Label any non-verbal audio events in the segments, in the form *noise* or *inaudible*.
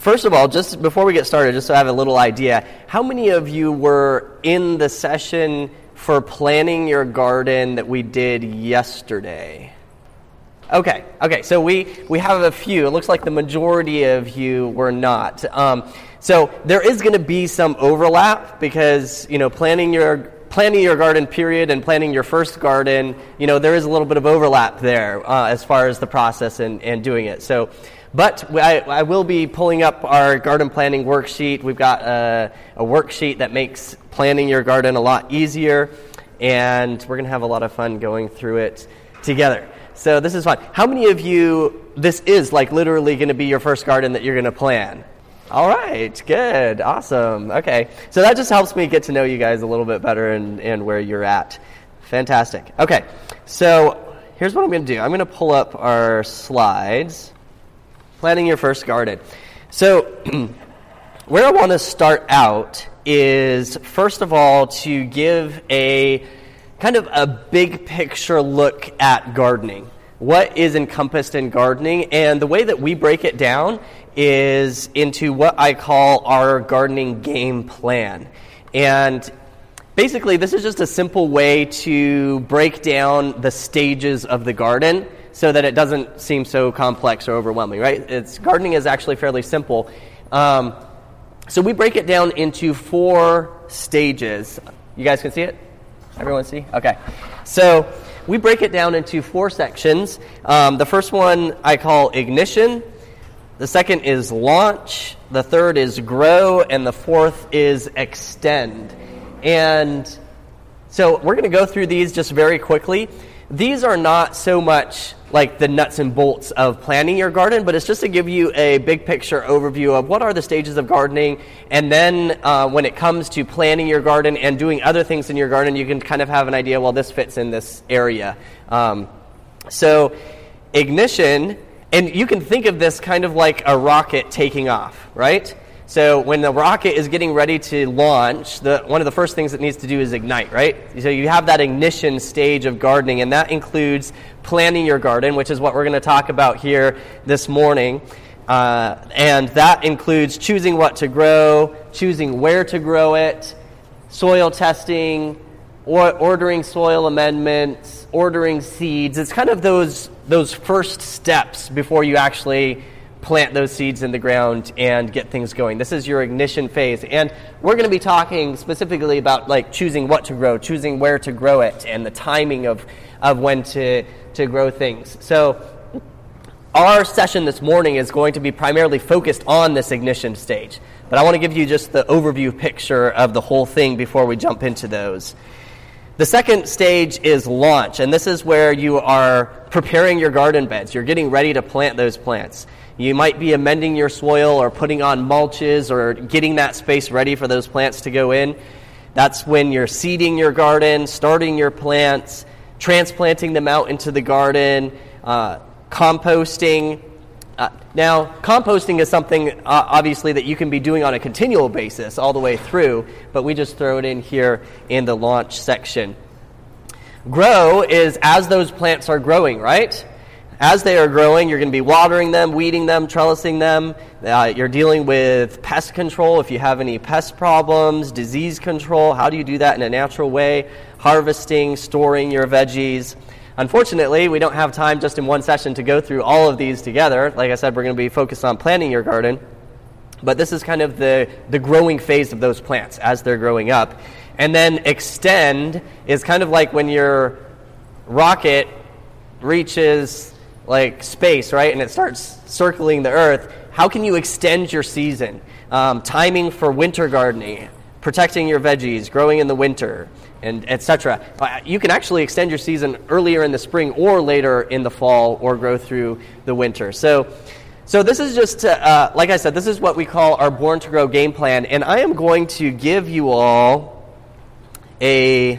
First of all, just before we get started, just so I have a little idea, how many of you were in the session for planning your garden that we did yesterday? Okay, okay, so we, we have a few. It looks like the majority of you were not. Um, so there is going to be some overlap because, you know, planning your planning your garden period and planning your first garden, you know, there is a little bit of overlap there uh, as far as the process and, and doing it. So but I, I, will be pulling up our garden planning worksheet. We've got a, a worksheet that makes planning your garden a lot easier, and we're going to have a lot of fun going through it together. So this is fun. How many of you, this is like literally going to be your first garden that you're going to plan? All right, good, awesome. Okay, so that just helps me get to know you guys a little bit better and, and where you're at. Fantastic. Okay, so here's what I'm going to do I'm going to pull up our slides planning your first garden. So, *clears throat* where I want to start out is first of all to give a kind of a big picture look at gardening. What is encompassed in gardening? And the way that we break it down is into what I call our gardening game plan. And basically, this is just a simple way to break down the stages of the garden so that it doesn't seem so complex or overwhelming, right? It's, gardening is actually fairly simple. Um, so we break it down into four stages. You guys can see it? Everyone see? Okay. So we break it down into four sections. Um, the first one I call ignition. The second is launch. The third is grow. And the fourth is extend. And so we're going to go through these just very quickly. These are not so much like the nuts and bolts of planning your garden, but it's just to give you a big picture overview of what are the stages of gardening. And then uh, when it comes to planning your garden and doing other things in your garden, you can kind of have an idea well, this fits in this area. Um, so, ignition, and you can think of this kind of like a rocket taking off, right? So when the rocket is getting ready to launch, the, one of the first things it needs to do is ignite, right? So you have that ignition stage of gardening, and that includes planting your garden, which is what we're going to talk about here this morning. Uh, and that includes choosing what to grow, choosing where to grow it, soil testing, or ordering soil amendments, ordering seeds. It's kind of those, those first steps before you actually plant those seeds in the ground and get things going. This is your ignition phase. And we're going to be talking specifically about like choosing what to grow, choosing where to grow it, and the timing of, of when to, to grow things. So our session this morning is going to be primarily focused on this ignition stage. But I want to give you just the overview picture of the whole thing before we jump into those. The second stage is launch, and this is where you are preparing your garden beds. You're getting ready to plant those plants. You might be amending your soil or putting on mulches or getting that space ready for those plants to go in. That's when you're seeding your garden, starting your plants, transplanting them out into the garden, uh, composting. Uh, now, composting is something uh, obviously that you can be doing on a continual basis all the way through, but we just throw it in here in the launch section. Grow is as those plants are growing, right? As they are growing, you're going to be watering them, weeding them, trellising them. Uh, you're dealing with pest control if you have any pest problems, disease control. How do you do that in a natural way? Harvesting, storing your veggies. Unfortunately, we don't have time just in one session to go through all of these together. Like I said, we're going to be focused on planting your garden. But this is kind of the, the growing phase of those plants as they're growing up. And then extend is kind of like when your rocket reaches like space, right? And it starts circling the earth. How can you extend your season? Um, timing for winter gardening, protecting your veggies, growing in the winter, and etc. Uh, you can actually extend your season earlier in the spring or later in the fall, or grow through the winter. So. So this is just, uh, like I said, this is what we call our Born to Grow game plan, and I am going to give you all a.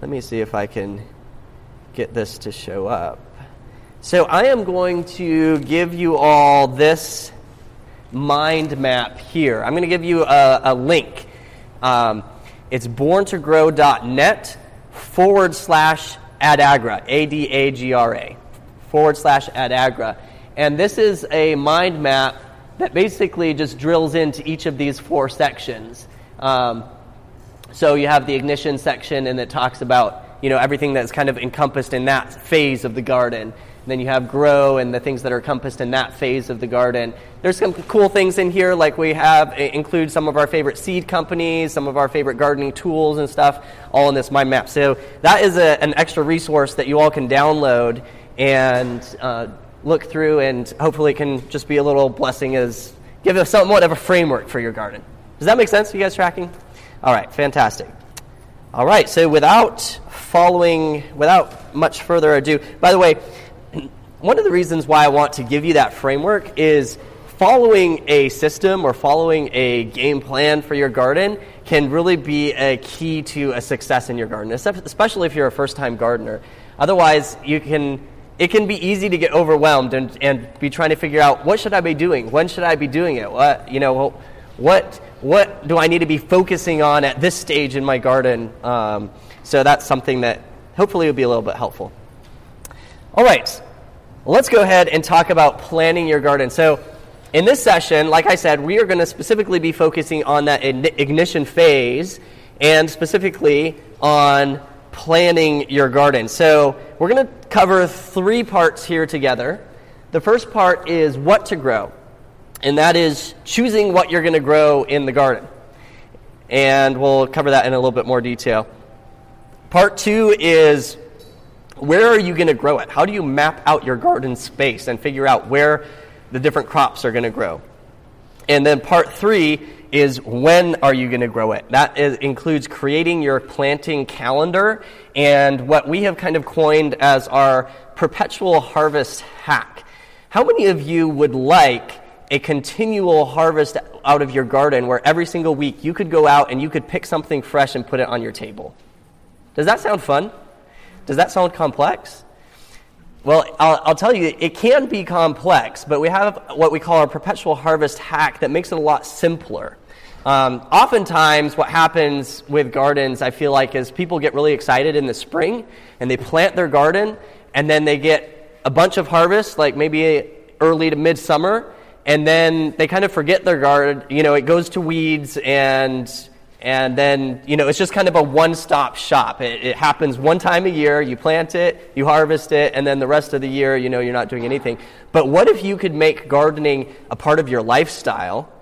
Let me see if I can get this to show up. So I am going to give you all this mind map here. I'm going to give you a, a link. Um, it's borntogrow.net forward slash adagra, A D A G R A, forward slash adagra. And this is a mind map that basically just drills into each of these four sections. Um, so you have the ignition section, and it talks about you know everything that's kind of encompassed in that phase of the garden. Then you have grow and the things that are encompassed in that phase of the garden. There's some cool things in here, like we have include some of our favorite seed companies, some of our favorite gardening tools and stuff, all in this mind map. So that is a, an extra resource that you all can download and uh, look through, and hopefully can just be a little blessing as give us somewhat of a framework for your garden. Does that make sense? You guys tracking? All right, fantastic. All right, so without following, without much further ado, by the way, one of the reasons why I want to give you that framework is following a system or following a game plan for your garden can really be a key to a success in your garden, especially if you're a first time gardener. Otherwise, you can it can be easy to get overwhelmed and, and be trying to figure out what should I be doing? When should I be doing it? What, you know, what, what do I need to be focusing on at this stage in my garden? Um, so that's something that hopefully will be a little bit helpful. All right, let's go ahead and talk about planning your garden. So in this session, like I said, we are going to specifically be focusing on that ignition phase and specifically on planning your garden. So, we're going to cover three parts here together. The first part is what to grow, and that is choosing what you're going to grow in the garden. And we'll cover that in a little bit more detail. Part two is where are you going to grow it? How do you map out your garden space and figure out where the different crops are going to grow? And then part three is when are you going to grow it? That is, includes creating your planting calendar and what we have kind of coined as our perpetual harvest hack. How many of you would like a continual harvest out of your garden where every single week you could go out and you could pick something fresh and put it on your table? Does that sound fun? Does that sound complex? Well, I'll, I'll, tell you, it can be complex, but we have what we call our perpetual harvest hack that makes it a lot simpler. Um, oftentimes, what happens with gardens, I feel like, is people get really excited in the spring and they plant their garden, and then they get a bunch of harvest, like maybe early to midsummer, and then they kind of forget their garden. You know, it goes to weeds and and then you know it's just kind of a one-stop shop. It, it, happens one time a year. You plant it you harvest it and then the rest of the year you know you're not doing anything. But what if you could make gardening a part of your lifestyle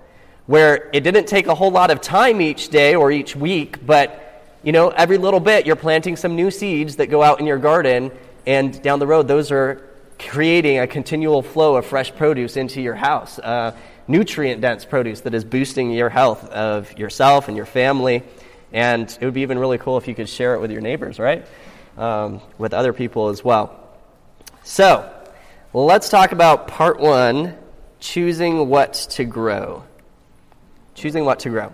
where it didn't take a whole lot of time each day or each week but you know every little bit you're planting some new seeds that go out in your garden and down the road those are creating a continual flow of fresh produce into your house. Uh, nutrient dense produce that is boosting your health of yourself and your family. And it would be even really cool if you could share it with your neighbors, right? Um, with other people as well. So, let's talk about part one choosing what to grow. Choosing what to grow.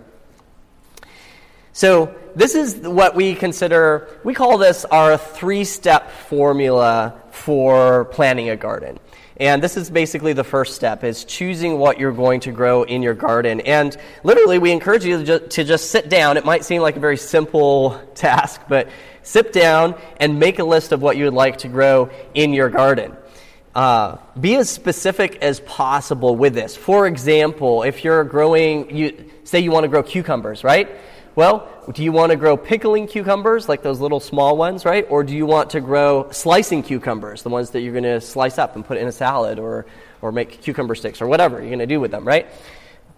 So, this is what we consider, we call this our three step formula for planting a garden. And this is basically the first step is choosing what you're going to grow in your garden. And literally we encourage you to just, to just sit down. It might seem like a very simple *laughs* task, but sit down and make a list of what you would like to grow in your garden. Uh, be as specific as possible with this. For example, if you're growing, you say you want to grow cucumbers, right? Well, do you want to grow pickling cucumbers, like those little small ones, right? Or do you want to grow slicing cucumbers, the ones that you're going to slice up and put in a salad or, or make cucumber sticks or whatever you're going to do with them, right?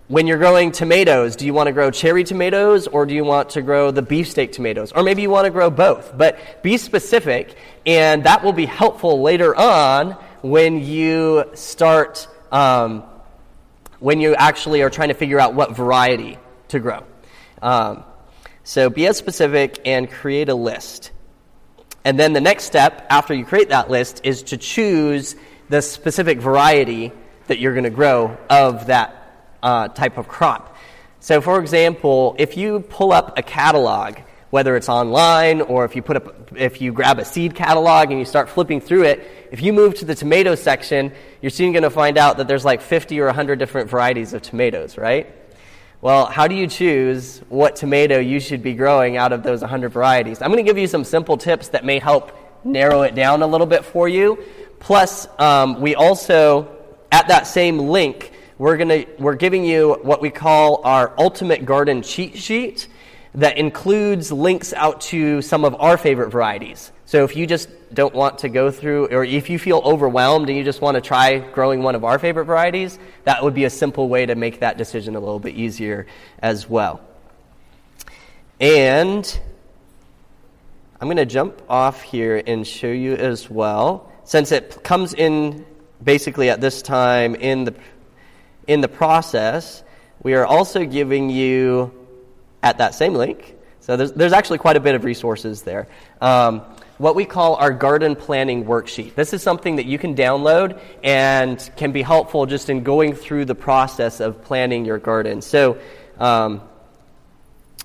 When you're growing tomatoes, do you want to grow cherry tomatoes or do you want to grow the beefsteak tomatoes? Or maybe you want to grow both. But be specific, and that will be helpful later on when you start, um, when you actually are trying to figure out what variety to grow. Um, so be as specific and create a list. And then the next step after you create that list is to choose the specific variety that you're going to grow of that uh, type of crop. So, for example, if you pull up a catalog, whether it's online or if you put up, if you grab a seed catalog and you start flipping through it, if you move to the tomato section, you're soon going to find out that there's like 50 or 100 different varieties of tomatoes, right? Well, how do you choose what tomato you should be growing out of those 100 varieties? I'm going to give you some simple tips that may help narrow it down a little bit for you. Plus, um, we also, at that same link, we're, gonna, we're giving you what we call our ultimate garden cheat sheet that includes links out to some of our favorite varieties. So if you just don't want to go through, or if you feel overwhelmed and you just want to try growing one of our favorite varieties, that would be a simple way to make that decision a little bit easier as well. And I'm going to jump off here and show you as well, since it comes in basically at this time in the, in the process, we are also giving you at that same link. So there's, there's actually quite a bit of resources there. Um, what we call our garden planning worksheet. This is something that you can download and can be helpful just in going through the process of planning your garden. So um,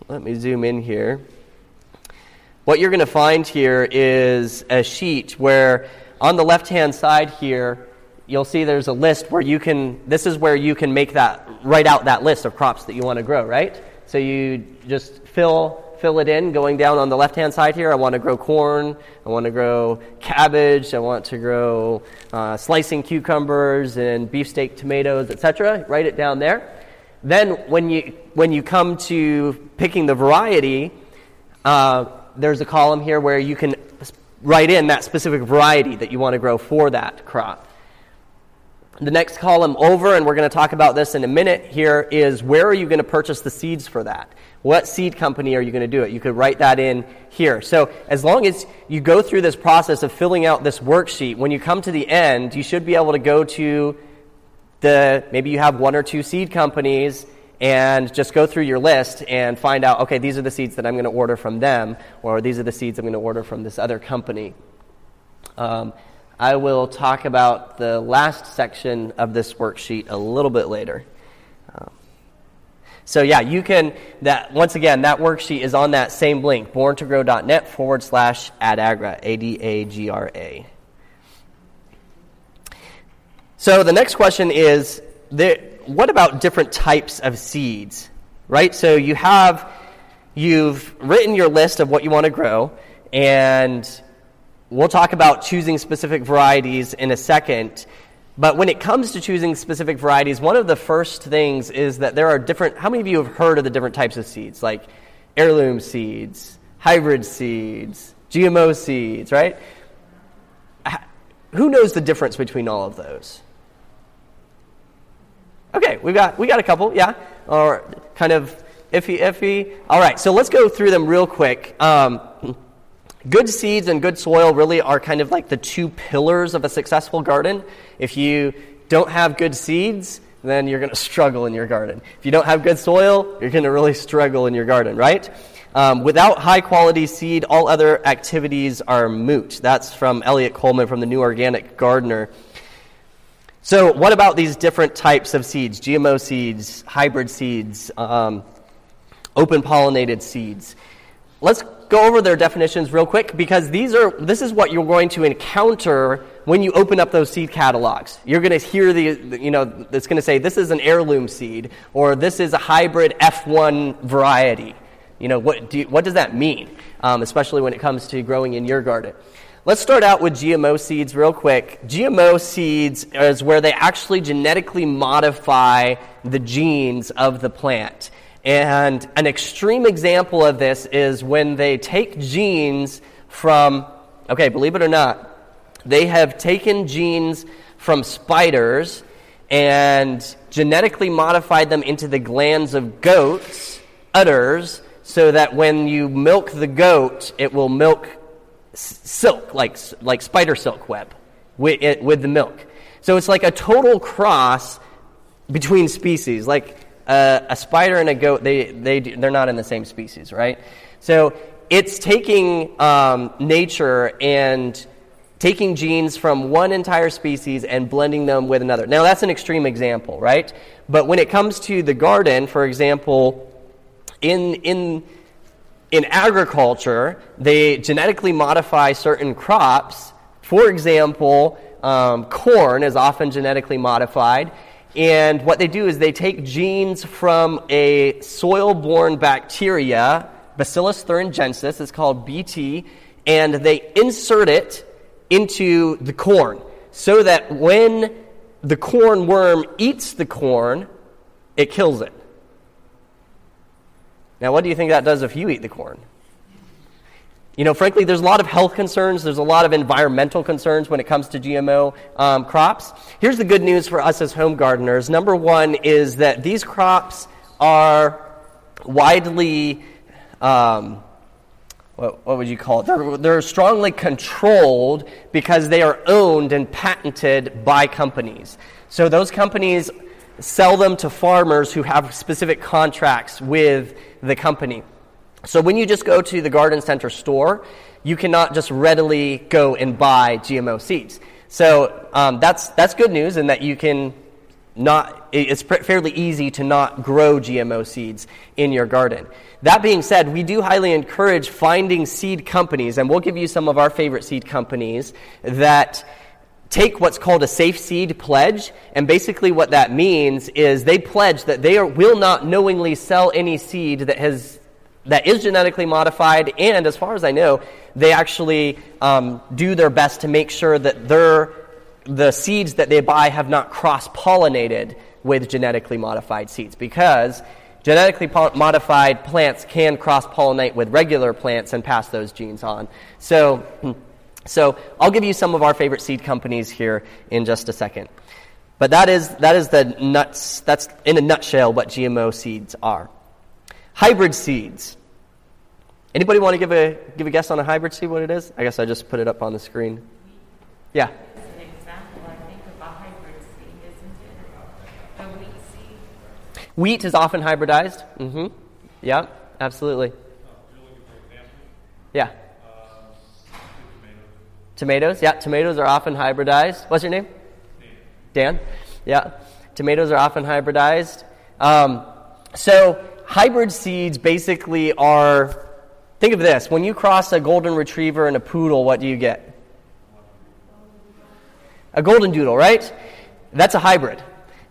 let me zoom in here. What you're going to find here is a sheet where on the left hand side here, you'll see there's a list where you can, this is where you can make that, write out that list of crops that you want to grow, right? So you just fill fill it in going down on the left hand side here. I want to grow corn. I want to grow cabbage. I want to grow uh, slicing cucumbers and beefsteak tomatoes, etc. Write it down there. Then when you when you come to picking the variety, uh, there's a column here where you can write in that specific variety that you want to grow for that crop. The next column over, and we're going to talk about this in a minute here, is where are you going to purchase the seeds for that? What seed company are you going to do it? You could write that in here. So, as long as you go through this process of filling out this worksheet, when you come to the end, you should be able to go to the maybe you have one or two seed companies and just go through your list and find out okay, these are the seeds that I'm going to order from them, or these are the seeds I'm going to order from this other company. Um, I will talk about the last section of this worksheet a little bit later. Um, so yeah, you can that once again that worksheet is on that same link, borntogrow.net forward slash adagra, A D A G R A. So the next question is there, what about different types of seeds? Right? So you have you've written your list of what you want to grow, and We'll talk about choosing specific varieties in a second. But when it comes to choosing specific varieties, one of the first things is that there are different. How many of you have heard of the different types of seeds, like heirloom seeds, hybrid seeds, GMO seeds, right? Who knows the difference between all of those? Okay, we got we got a couple, yeah, or kind of iffy, iffy. All right, so let's go through them real quick. Um, Good seeds and good soil really are kind of like the two pillars of a successful garden. If you don't have good seeds, then you're going *laughs* to struggle in your garden. If you don't have good soil, you're going to really struggle in your garden, right? Um, without high quality seed, all other activities are moot. That's from Eliot Coleman from the New Organic Gardener. So, what about these different types of seeds? GMO seeds, hybrid seeds, um, open pollinated seeds. Let's go over their definitions real quick because these are this is what you're going to encounter when you open up those seed catalogs. You're going to hear the you know it's going to say this is an heirloom seed or this is a hybrid F1 variety. You know what do you, what does that mean? Um, especially when it comes to growing in your garden. Let's start out with GMO seeds real quick. GMO seeds is where they actually genetically modify the genes of the plant. And an extreme example of this is when they take genes from, okay, believe it or not, they have taken genes from spiders and genetically modified them into the glands of goats, udders, so that when you milk the goat, it will milk silk, like, like spider silk web, with, it, with the milk. So it's like a total cross between species. Like uh, a spider and a goat, they, they, they're not in the same species, right? So it's taking um, nature and taking genes from one entire species and blending them with another. Now, that's an extreme example, right? But when it comes to the garden, for example, in, in, in agriculture, they genetically modify certain crops. For example, um, corn is often genetically modified, and what they do is they take genes from a soil borne bacteria, Bacillus thuringiensis, it's called BT, and they insert it into the corn so that when the corn worm eats the corn, it kills it. Now, what do you think that does if you eat the corn? You know, frankly, there's a lot of health concerns. There's a lot of environmental concerns when it comes to GMO um, crops. Here's the good news for us as home gardeners. Number one is that these crops are widely, um, what, what, would you call it? They're, they're strongly controlled because they are owned and patented by companies. So those companies sell them to farmers who have specific contracts with the company. So when you just go to the garden center store, you cannot just readily go and buy GMO seeds. So um, that's that's good news in that you can not. It's fairly easy to not grow GMO seeds in your garden. That being said, we do highly encourage finding seed companies, and we'll give you some of our favorite seed companies that take what's called a safe seed pledge. And basically, what that means is they pledge that they are, will not knowingly sell any seed that has that is genetically modified, and as far as I know, they actually um, do their best to make sure that their, the seeds that they buy have not cross pollinated with genetically modified seeds because genetically modified plants can cross pollinate with regular plants and pass those genes on. So, so I'll give you some of our favorite seed companies here in just a second. But that is, that is the nuts, that's in a nutshell what GMO seeds are. Hybrid seeds. Anybody want to give a, give a guess on a hybrid seed, what it is? I guess I just put it up on the screen. Yeah. Wheat is often hybridized. Mm-hmm. Yeah, absolutely. Yeah. Tomatoes. Yeah, tomatoes are often hybridized. What's your name? Dan. Yeah, tomatoes are often hybridized. Um, so hybrid seeds basically are think of this when you cross a golden retriever and a poodle, what do you get? A golden doodle, right? That's a hybrid.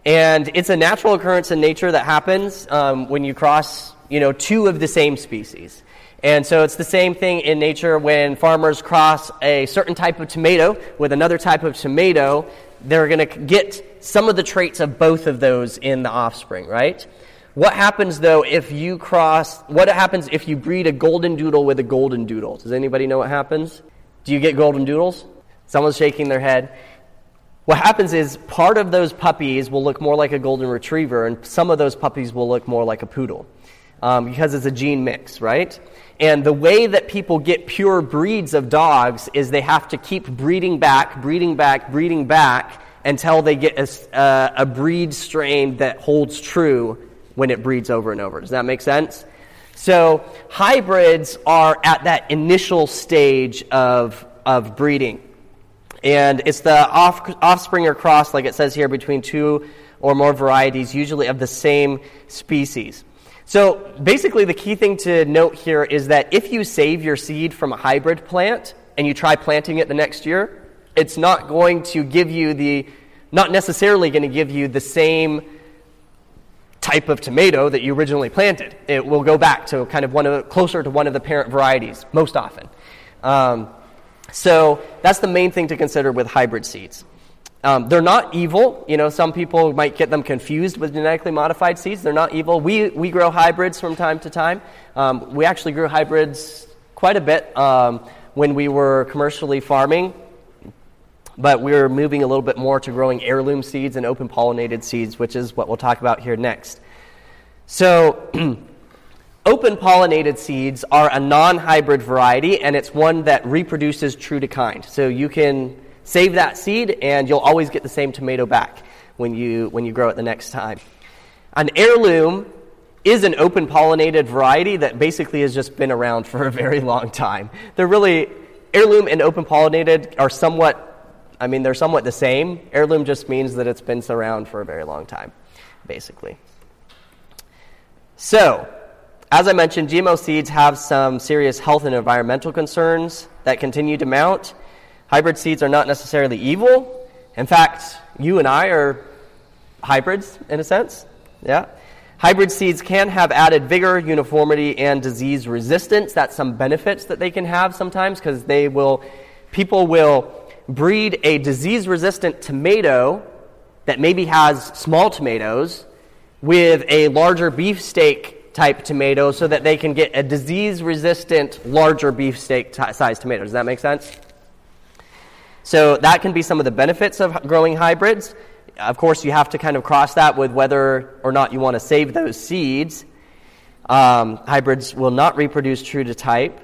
And it's a natural occurrence in nature that happens um, when you cross, you know, two of the same species. And so it's the same thing in nature when farmers cross a certain type of tomato with another type of tomato, they're going to get some of the traits of both of those in the offspring, right? What happens though if you cross, what happens if you breed a golden doodle with a golden doodle? Does anybody know what happens? Do you get golden doodles? Someone's shaking their head. What happens is part of those puppies will look more like a golden retriever, and some of those puppies will look more like a poodle um, because it's a gene mix, right? And the way that people get pure breeds of dogs is they have to keep breeding back, breeding back, breeding back until they get a, uh, a breed strain that holds true when it breeds over and over. Does that make sense? So, hybrids are at that initial stage of, of breeding. And it's the off, offspring or cross, like it says here, between two or more varieties, usually of the same species. So, basically, the key thing to note here is that if you save your seed from a hybrid plant and you try planting it the next year, it's not going to give you the, not necessarily going to give you the same type of tomato that you originally planted. It will go back to kind of one of closer to one of the parent varieties most often. Um, so that's the main thing to consider with hybrid seeds. Um, they're not evil. You know, some people might get them confused with genetically modified seeds. They're not evil. We, we grow hybrids from time to time. Um, we actually grew hybrids quite a bit um, when we were commercially farming, but we're moving a little bit more to growing heirloom seeds and open pollinated seeds, which is what we'll talk about here next. So, *clears throat* open pollinated seeds are a non hybrid variety, and it's one that reproduces true to kind. So, you can save that seed, and you'll always get the same tomato back when you, when you grow it the next time. An heirloom is an open pollinated variety that basically has just been around *laughs* for a very long time. They're really, heirloom and open pollinated are somewhat I mean, they're somewhat the same. Heirloom just means that it's been around for a very long time, basically. So, as I mentioned, GMO seeds have some serious health and environmental concerns that continue to mount. Hybrid seeds are not necessarily evil. In fact, you and I are hybrids in a sense. Yeah. Hybrid seeds can have added vigor, uniformity, and disease resistance. That's some benefits that they can have sometimes because they will, people will breed a disease resistant tomato that maybe has small tomatoes with a larger beefsteak type tomato so that they can get a disease resistant, larger beefsteak t- sized tomato. Does that make sense? So that can be some of the benefits of growing hybrids. Of course, you have to kind of cross that with whether or not you want to save those seeds. Um, hybrids will not reproduce true to type.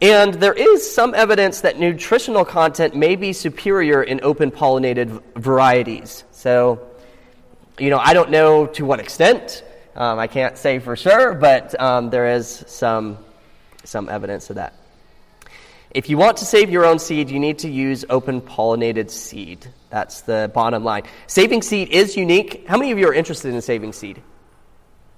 And there is some evidence that nutritional content may be superior in open pollinated varieties. So, you know, I don't know to what extent. Um, I can't say for sure, but um, there is some, some evidence of that. If you want to save your own seed, you need to use open pollinated seed. That's the bottom line. Saving seed is unique. How many of you are interested in saving seed?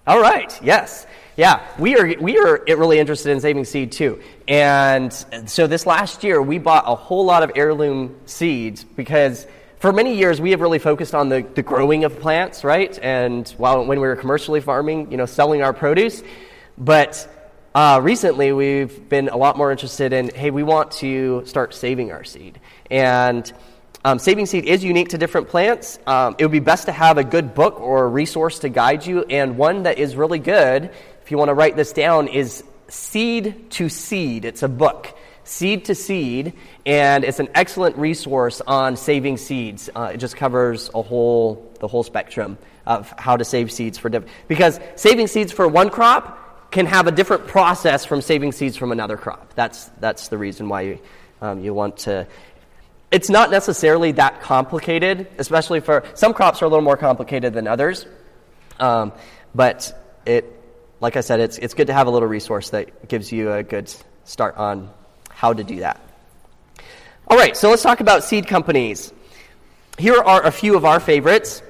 All right, yes. Yeah, we are, we are really interested in saving seed too. And so this last year, we bought a whole lot of heirloom seeds because for many years we have really focused on the, the growing of plants, right? And while when we were commercially farming, you know, selling our produce. But uh, recently we've been a lot more interested in, hey, we want to start saving our seed. And um, saving seed is unique to different plants. Um, it would be best to have a good book or a resource to guide you, and one that is really good if you want to write this down, is Seed to Seed. It's a book, Seed to Seed, and it's an excellent resource on saving seeds. Uh, it just covers a whole, the whole spectrum of how to save seeds for different. Because saving seeds for one crop can have a different process from saving seeds from another crop. That's, that's the reason why you, um, you want to. It's not necessarily that complicated, especially for some crops are a little more complicated than others. Um, but it like I said, it's, it's good to have a little resource that gives you a good start on how to do that. All right, so let's talk about seed companies. Here are a few of our favorites.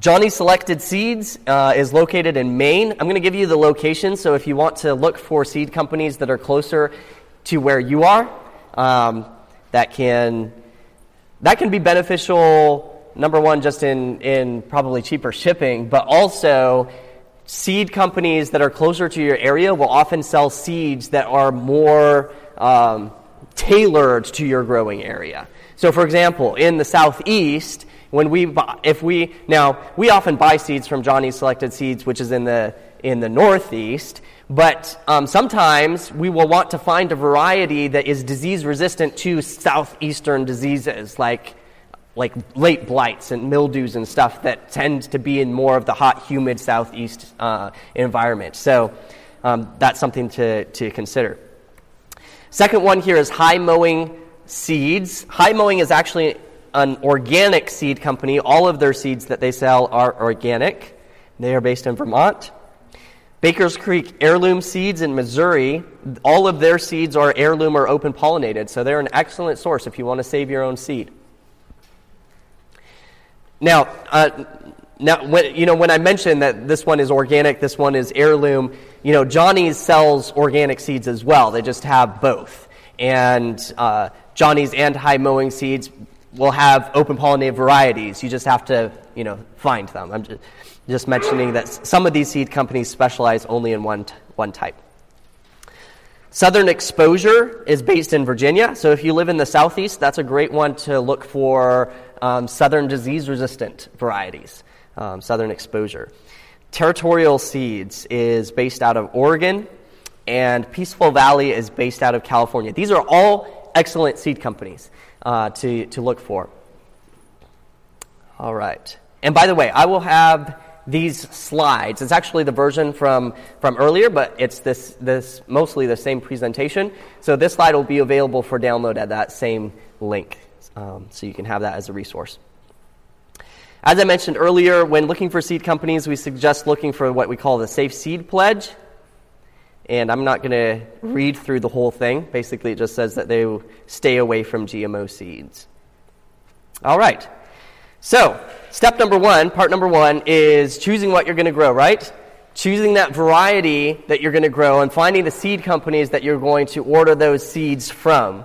Johnny Selected Seeds uh, is located in Maine. I'm going to give you the location, so if you want to look for seed companies that are closer to where you are, um, that can that can be beneficial. Number one, just in in probably cheaper shipping, but also seed companies that are closer to your area will often sell seeds that are more um, tailored to your growing area. So, for example, in the southeast, when we buy, if we now we often buy seeds from Johnny's Selected Seeds, which is in the in the northeast. But um, sometimes we will want to find a variety that is disease resistant to southeastern diseases like like late blights and mildews and stuff that tend to be in more of the hot, humid southeast uh, environment. So um, that's something to, to consider. Second one here is high mowing seeds. High mowing is actually an organic seed company. All of their seeds that they sell are organic. They are based in Vermont. Baker's Creek Heirloom Seeds in Missouri, all of their seeds are heirloom or open pollinated, so they're an excellent source if you want to save your own seed. Now, uh, now when, you know, when I mentioned that this one is organic, this one is heirloom, you know, Johnny's sells organic seeds as well. They just have both. And uh, Johnny's and high mowing seeds will have open pollinated varieties. You just have to, you know, find them. Just mentioning that some of these seed companies specialize only in one, t- one type. Southern Exposure is based in Virginia. So if you live in the southeast, that's a great one to look for um, southern disease resistant varieties. Um, southern Exposure. Territorial Seeds is based out of Oregon, and Peaceful Valley is based out of California. These are all excellent seed companies uh, to, to look for. All right. And by the way, I will have these slides. It's actually the version from, from earlier, but it's this, this mostly the same presentation. So this slide will be available for download at that same link. Um, so you can have that as a resource. As I mentioned earlier, when looking for seed companies, we suggest looking for what we call the Safe Seed Pledge. And I'm not going to read through the whole thing. Basically, it just says that they stay away from GMO seeds. All right. So, step number one, part number one, is choosing what you're going to grow, right? Choosing that variety that you're going to grow and finding the seed companies that you're going to order those seeds from.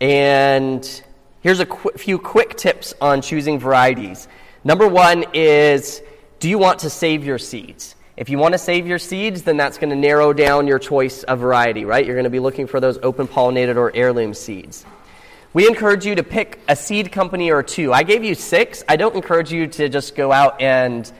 And here's a qu- few quick tips on choosing varieties. Number one is do you want to save your seeds? If you want to save your seeds, then that's going to narrow down your choice of variety, right? You're going to be looking for those open pollinated or heirloom seeds. We encourage you to pick a seed company or two. I gave you six. I don't encourage you to just go out and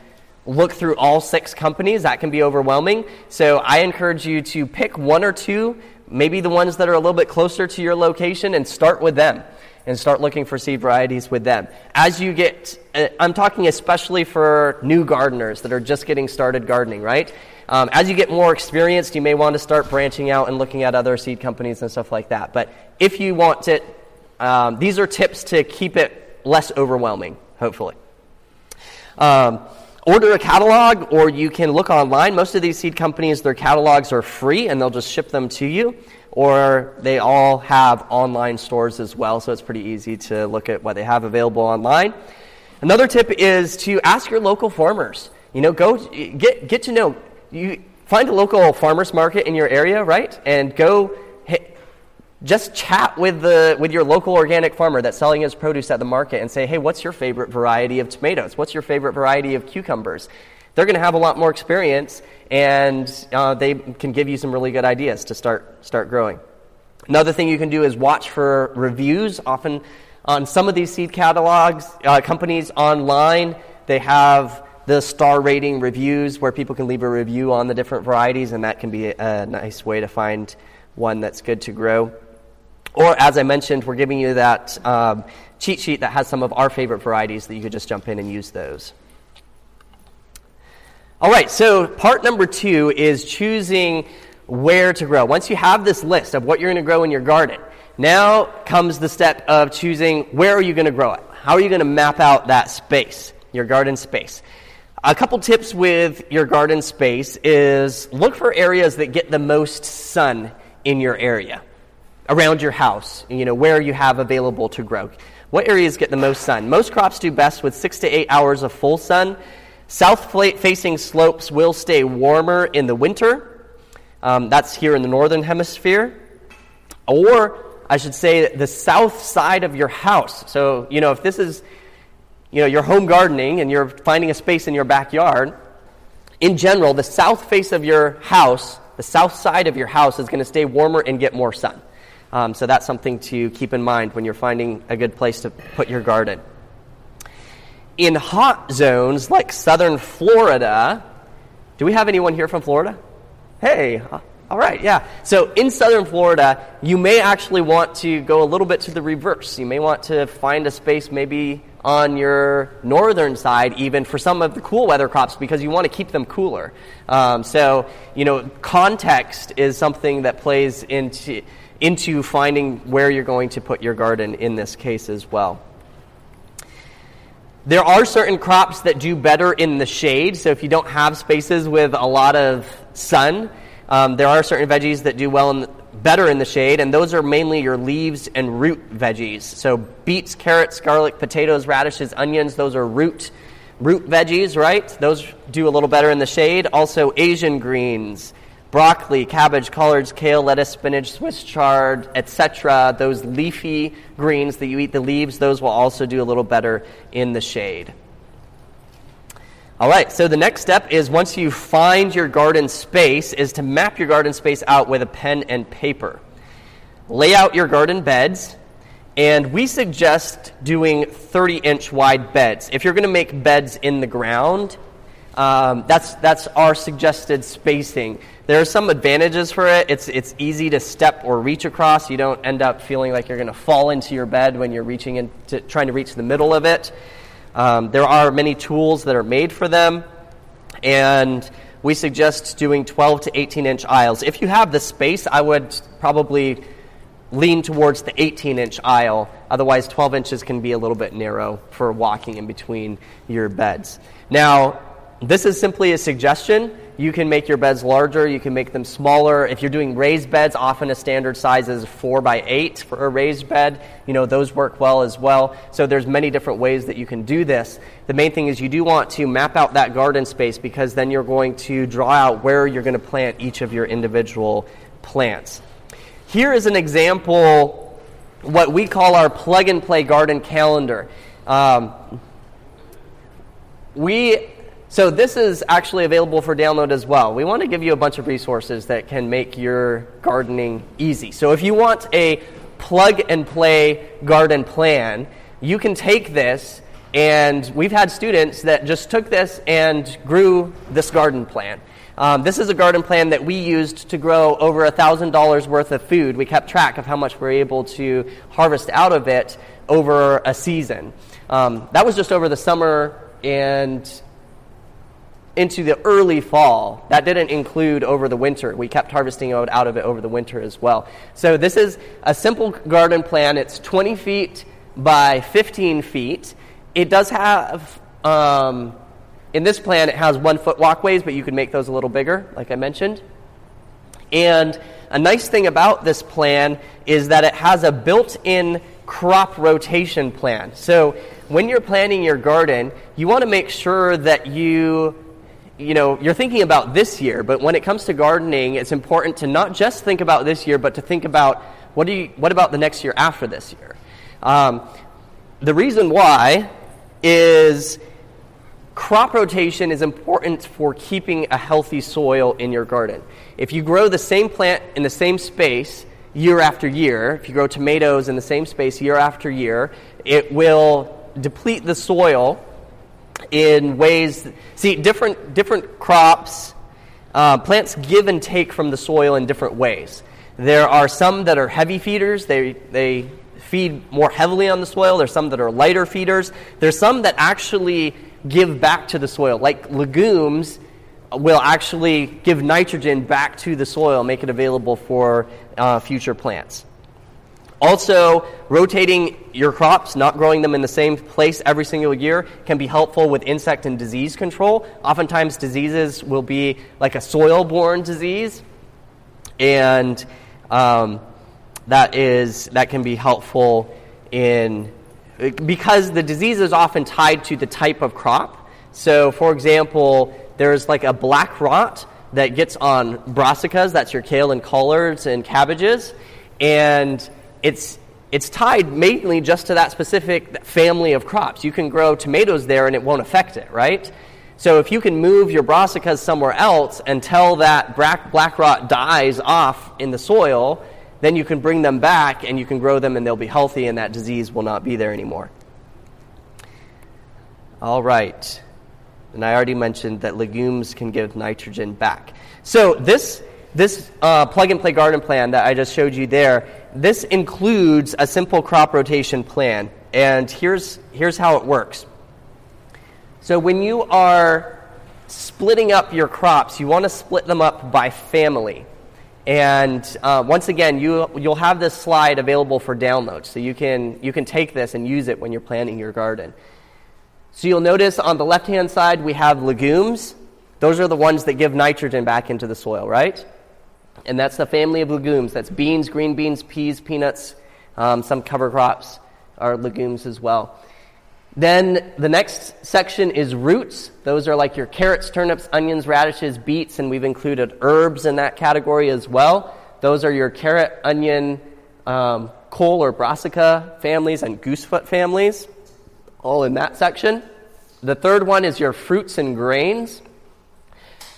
look through all six companies. That can be overwhelming. So I encourage you to pick one or two, maybe the ones that are a little bit closer to your location, and start with them and start looking for seed varieties with them. As you get, uh, I'm talking especially for new gardeners that are just getting started gardening, right? Um, as you get more experienced, you may want to start branching out and looking at other seed companies and stuff like that. But if you want it, um, these are tips to keep it less overwhelming, hopefully. Um, order a catalog, or you can look online. Most of these seed companies, their catalogs are free, and they'll just ship them to you. Or they all have online stores as well, so it's pretty easy to look at what they have available online. Another tip is to ask your local farmers. You know, go get get to know. You find a local farmers market in your area, right? And go just chat with, the, with your local organic farmer that's selling his produce at the market and say, hey, what's your favorite variety of tomatoes? What's your favorite variety of cucumbers? They're going to have a lot more experience and uh, they can give you some really good ideas to start, start growing. Another thing you can do is watch for reviews. Often on some of these seed catalogs, uh, companies online, they have the star rating reviews where people can leave a review on the different varieties, and that can be a, nice way to find one that's good to grow. Or, as I mentioned, we're giving you that um, cheat sheet that has some of our favorite varieties that you could just jump in and use those. All right, so part number two is choosing where to grow. Once you have this list of what you're going to grow in your garden, now comes the step of choosing where are you going to grow it? How are you going to map out that space, your garden space? A couple tips with your garden space is look for areas that get the most sun in your area around your house, you know, where you have available to grow. What areas get the most sun? Most crops do best with six to eight hours of full sun. South facing slopes will stay warmer in the winter. Um, that's here in the northern hemisphere. Or, I should say, the south side of your house. So, you know, if this is, you know, your home gardening and you're finding a space in your backyard, in general, the south face of your house, the south side of your house, is going to stay warmer and get more sun. Um, so that's something to keep in mind when you're finding a good place to put your garden. In hot zones like southern Florida, do we have anyone here from Florida? Hey, uh, all right, yeah. So in southern Florida, you may actually want to go a little bit to the reverse. You may want to find a space maybe on your northern side, even for some of the cool weather crops, because you want to keep them cooler. Um, so, you know, context is something that plays into into finding where you're going to put your garden in this case as well. There are certain crops that do better in the shade, so if you don't have spaces with a lot of sun, um, there are certain veggies that do well in the, better in the shade, and those are mainly your leaves and root veggies. So beets, carrots, garlic, potatoes, radishes, onions, those are root root veggies, right? Those do a little better in the shade. Also Asian greens, broccoli, cabbage, collards, kale, lettuce, spinach, Swiss chard, etc. Those leafy greens that you eat the leaves, those will also do a little better in the shade. All right, so the next step is once you find your garden space is to map your garden space out with a pen and paper. Lay out your garden beds, and we suggest doing 30 inch wide beds. If you're going to make beds in the ground, um, that's, that's our suggested spacing. There are some advantages for it. It's, it's easy to step or reach across. You don't end up feeling like you're going to fall into your bed when you're reaching into, trying to reach the middle of it. Um, there are many tools that are made for them, and we suggest doing 12 to 18 inch aisles. If you have the space, I would probably lean towards the 18 inch aisle. Otherwise, 12 inches can be a little bit narrow for walking in between your beds. Now, this is simply a suggestion. You can make your beds larger, you can make them smaller. If you're doing raised beds, often a standard size is 4 by 8 for a raised bed. You know, those work well as well. So there's many different ways that you can do this. The main thing is you do want to map out that garden space because then you're going to draw out where you're going to plant each of your individual plants. Here is an example what we call our plug and play garden calendar. Um, we so this is actually available for download as well. We want to give you a bunch of resources that can make your gardening easy. So if you want a plug and play garden plan. You can take this, and we've had students that just took this and grew this garden plan. Um, this is a garden plan that we used to grow over $1,000 worth of food. We kept track of how much we are able to harvest out of it over a season. Um, that was just over the summer and into the early fall. That didn't include over the winter. We kept harvesting out of it over the winter as well. So this is a simple garden plan. It's 20 feet by 15 feet. It does have, um, in this plan, it has one foot walkways, but you can make those a little bigger, like I mentioned. And a nice thing about this plan is that it has a built in crop rotation plan. So when you're planting your garden, you want to make sure that you you know, you're thinking about this year, but when it comes to gardening, it's important to not just think about this year, but to think about what, do you, what about the next year after this year? Um, the reason why is crop rotation is important for keeping a healthy soil in your garden. If you grow the same plant in the same space year after year, if you grow tomatoes in the same space year after year, it will deplete the soil in ways. See, different, different crops, uh, plants give and take from the soil in different ways. There are some that are heavy feeders, they, they feed more heavily on the soil. There's some that are lighter feeders. There's some that actually give back to the soil, like legumes will actually give nitrogen back to the soil, make it available for uh, future plants. Also, rotating your crops, not growing them in the same place every single year, can be helpful with insect and disease control. Oftentimes, diseases will be like a soil borne disease, and um, that, is, that can be helpful in because the disease is often tied to the type of crop. So, for example, there's like a black rot that gets on brassicas, that's your kale and collards and cabbages, and it's it's tied mainly just to that specific family of crops. You can grow tomatoes there and it won't affect it, right? So if you can move your brassicas somewhere else until that black, black rot dies off in the soil, then you can bring them back and you can grow them and they'll be healthy and that disease will not be there anymore. All right. And I already mentioned that legumes can give nitrogen back. So this this uh, plug and play garden plan that I just showed you there, this includes a simple crop rotation plan. And here's, here's how it works. So when you are splitting up your crops, you want to split them up by family. And uh, once again, you, you'll have this slide available for download. So you can, you can take this and use it when you're planting your garden. So you'll notice on the left hand side, we have legumes. Those are the ones that give nitrogen back into the soil, right? And that's the family of legumes. That's beans, green beans, peas, peanuts, um, some cover crops are legumes as well. Then the next section is roots. Those are like your carrots, turnips, onions, radishes, beets, and we've included herbs in that category as well. Those are your carrot, onion, um, cole or brassica families and goosefoot families, all in that section. The third one is your fruits and grains.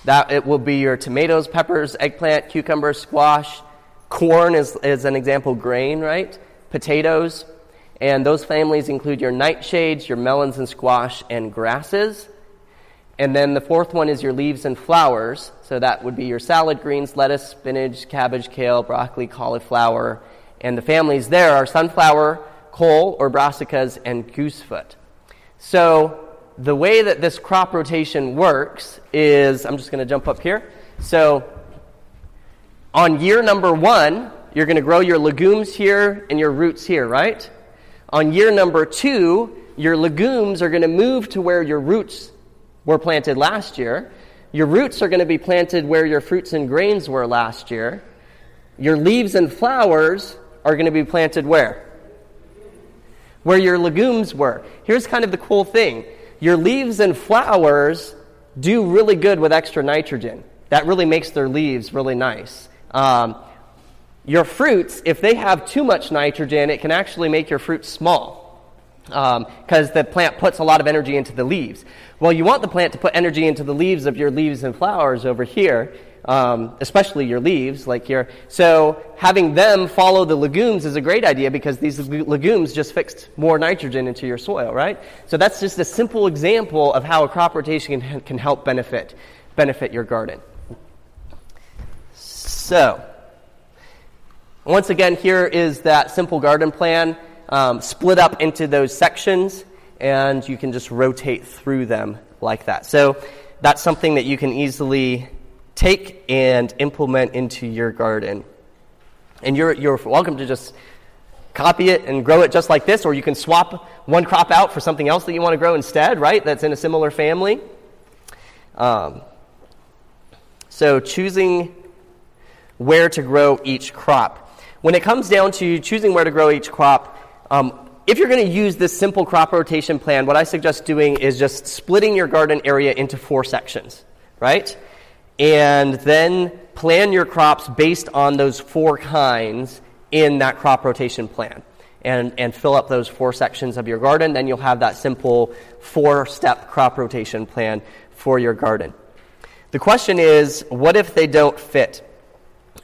That it will be your tomatoes, peppers, eggplant, cucumber, squash. Corn is, is an example grain, right? Potatoes. And those families include your nightshades, your melons and squash, and grasses. And then the fourth one is your leaves and flowers. So that would be your salad greens, lettuce, spinach, cabbage, kale, broccoli, cauliflower. And the families there are sunflower, cole or brassicas, and goosefoot. So the way that this crop rotation works is I'm just going to jump up here. So, on year number one, you're going to grow your legumes here and your roots here, right? On year number two, your legumes are going to move to where your roots were planted last year. Your roots are going to be planted where your fruits and grains were last year. Your leaves and flowers are going to be planted where? Where your legumes were. Here's kind of the cool thing your leaves and flowers do really good with extra nitrogen. That really makes their leaves really nice. Um, your fruits, if they have too much nitrogen, it can actually make your fruits small because um, the plant puts a lot of energy into the leaves. Well, you want the plant to put energy into the leaves of your leaves and flowers over here. Um, especially your leaves, like your. So having them follow the legumes is a great idea because these legumes just fixed more nitrogen into your soil, right? So that's just a simple example of how a crop rotation can, can help benefit benefit your garden. So, once again, here is that simple garden plan um, split up into those sections, and you can just rotate through them like that. So, that's something that you can easily take and implement into your garden. And you're, you're welcome to just copy it and grow it just like this, or you can swap one crop out for something else that you want to grow instead, right? That's in a similar family. Um, so, choosing where to grow each crop. When it comes down to choosing where to grow each crop, um, if you're going to use this simple crop rotation plan, what I suggest doing is just splitting your garden area into four sections, right? And then plan your crops based on those four kinds in that crop rotation plan. And, and fill up those four sections of your garden. Then you'll have that simple four step crop rotation plan for your garden. The question is what if they don't fit?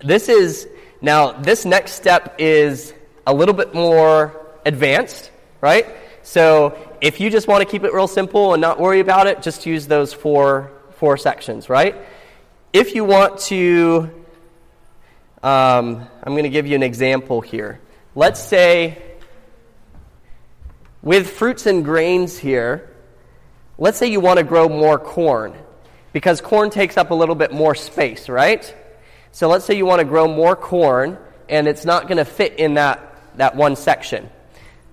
This is, now, this next step is a little bit more advanced, right? So if you just want to keep it real simple and not worry about it, just use those four, four sections, right? If you want to, um, I'm going to give you an example here. Let's say with fruits and grains here, let's say you want to grow more corn because corn takes up a little bit more space, right? So let's say you want to grow more corn and it's not going to fit in that, that one section.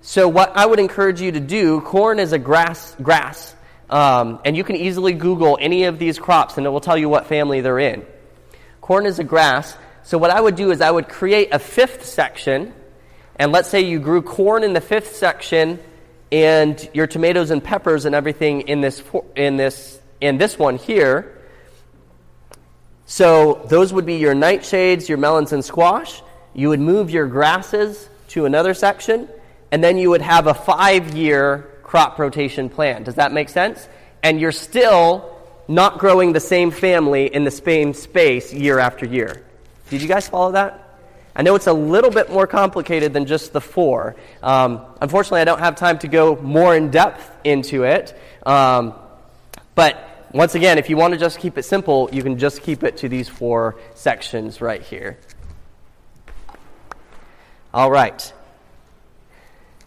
So what I would encourage you to do, corn is a grass grass um, and you can easily Google any of these crops and it will tell you what family they're in. Corn is a grass. So, what I would do is I would create a fifth section. And let's say you grew corn in the fifth section and your tomatoes and peppers and everything in this, in this, in this one here. So, those would be your nightshades, your melons and squash. You would move your grasses to another section. And then you would have a five year crop rotation plan. Does that make sense? And you're still not growing the same family in the same space year after year. Did you guys follow that? I know it's a little bit more complicated than just the four. Um, unfortunately, I don't have time to go more in depth into it. Um, but once again, if you want to just keep it simple, you can just keep it to these four sections right here. All right.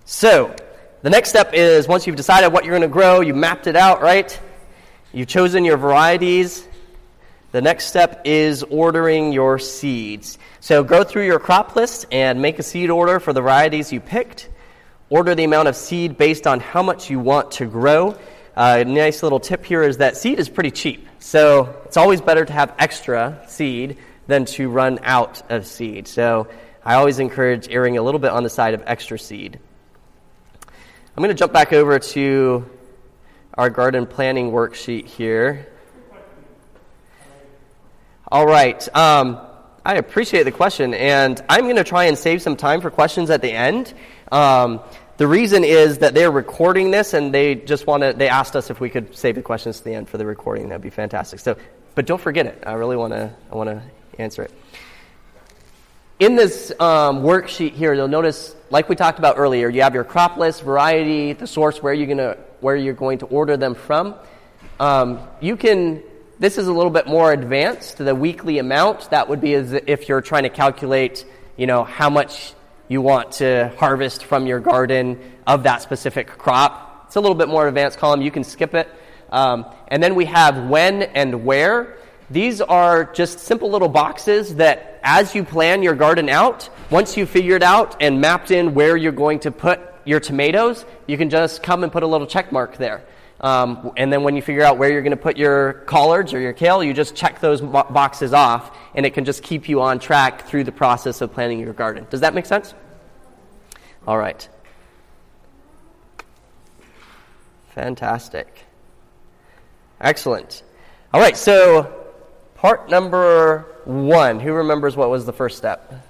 So, the next step is once you've decided what you're going to grow, you mapped it out, right? You've chosen your varieties. The next step is ordering your seeds. So go through your crop list and make a seed order for the varieties you picked. Order the amount of seed based on how much you want to grow. Uh, a nice little tip here is that seed is pretty cheap. So it's always better to have extra seed than to run out of seed. So I always encourage erring a little bit on the side of extra seed. I'm going to jump back over to our garden planning worksheet here. All right. Um, I appreciate the question, and I'm going to try and save some time for questions at the end. Um, the reason is that they're recording this, and they just want to. They asked us if we could save the questions to the end for the recording. That'd be fantastic. So, but don't forget it. I really want to. I want to answer it. In this um, worksheet here, you'll notice, like we talked about earlier, you have your crop list, variety, the source where you're gonna where you're going to order them from. Um, you can. This is a little bit more advanced. The weekly amount that would be as if you're trying to calculate, you know, how much you want to harvest from your garden of that specific crop. It's a little bit more advanced column. You can skip it. Um, and then we have when and where. These are just simple little boxes that, as you plan your garden out, once you've figured out and mapped in where you're going to put your tomatoes, you can just come and put a little check mark there. Um, and then when you figure out where you're going to put your collards or your kale, you just check those bo- boxes off, and it can just keep you on track through the process of planting your garden. Does that make sense? All right. Fantastic. Excellent. All right, so Part number one. Who remembers what was the first step?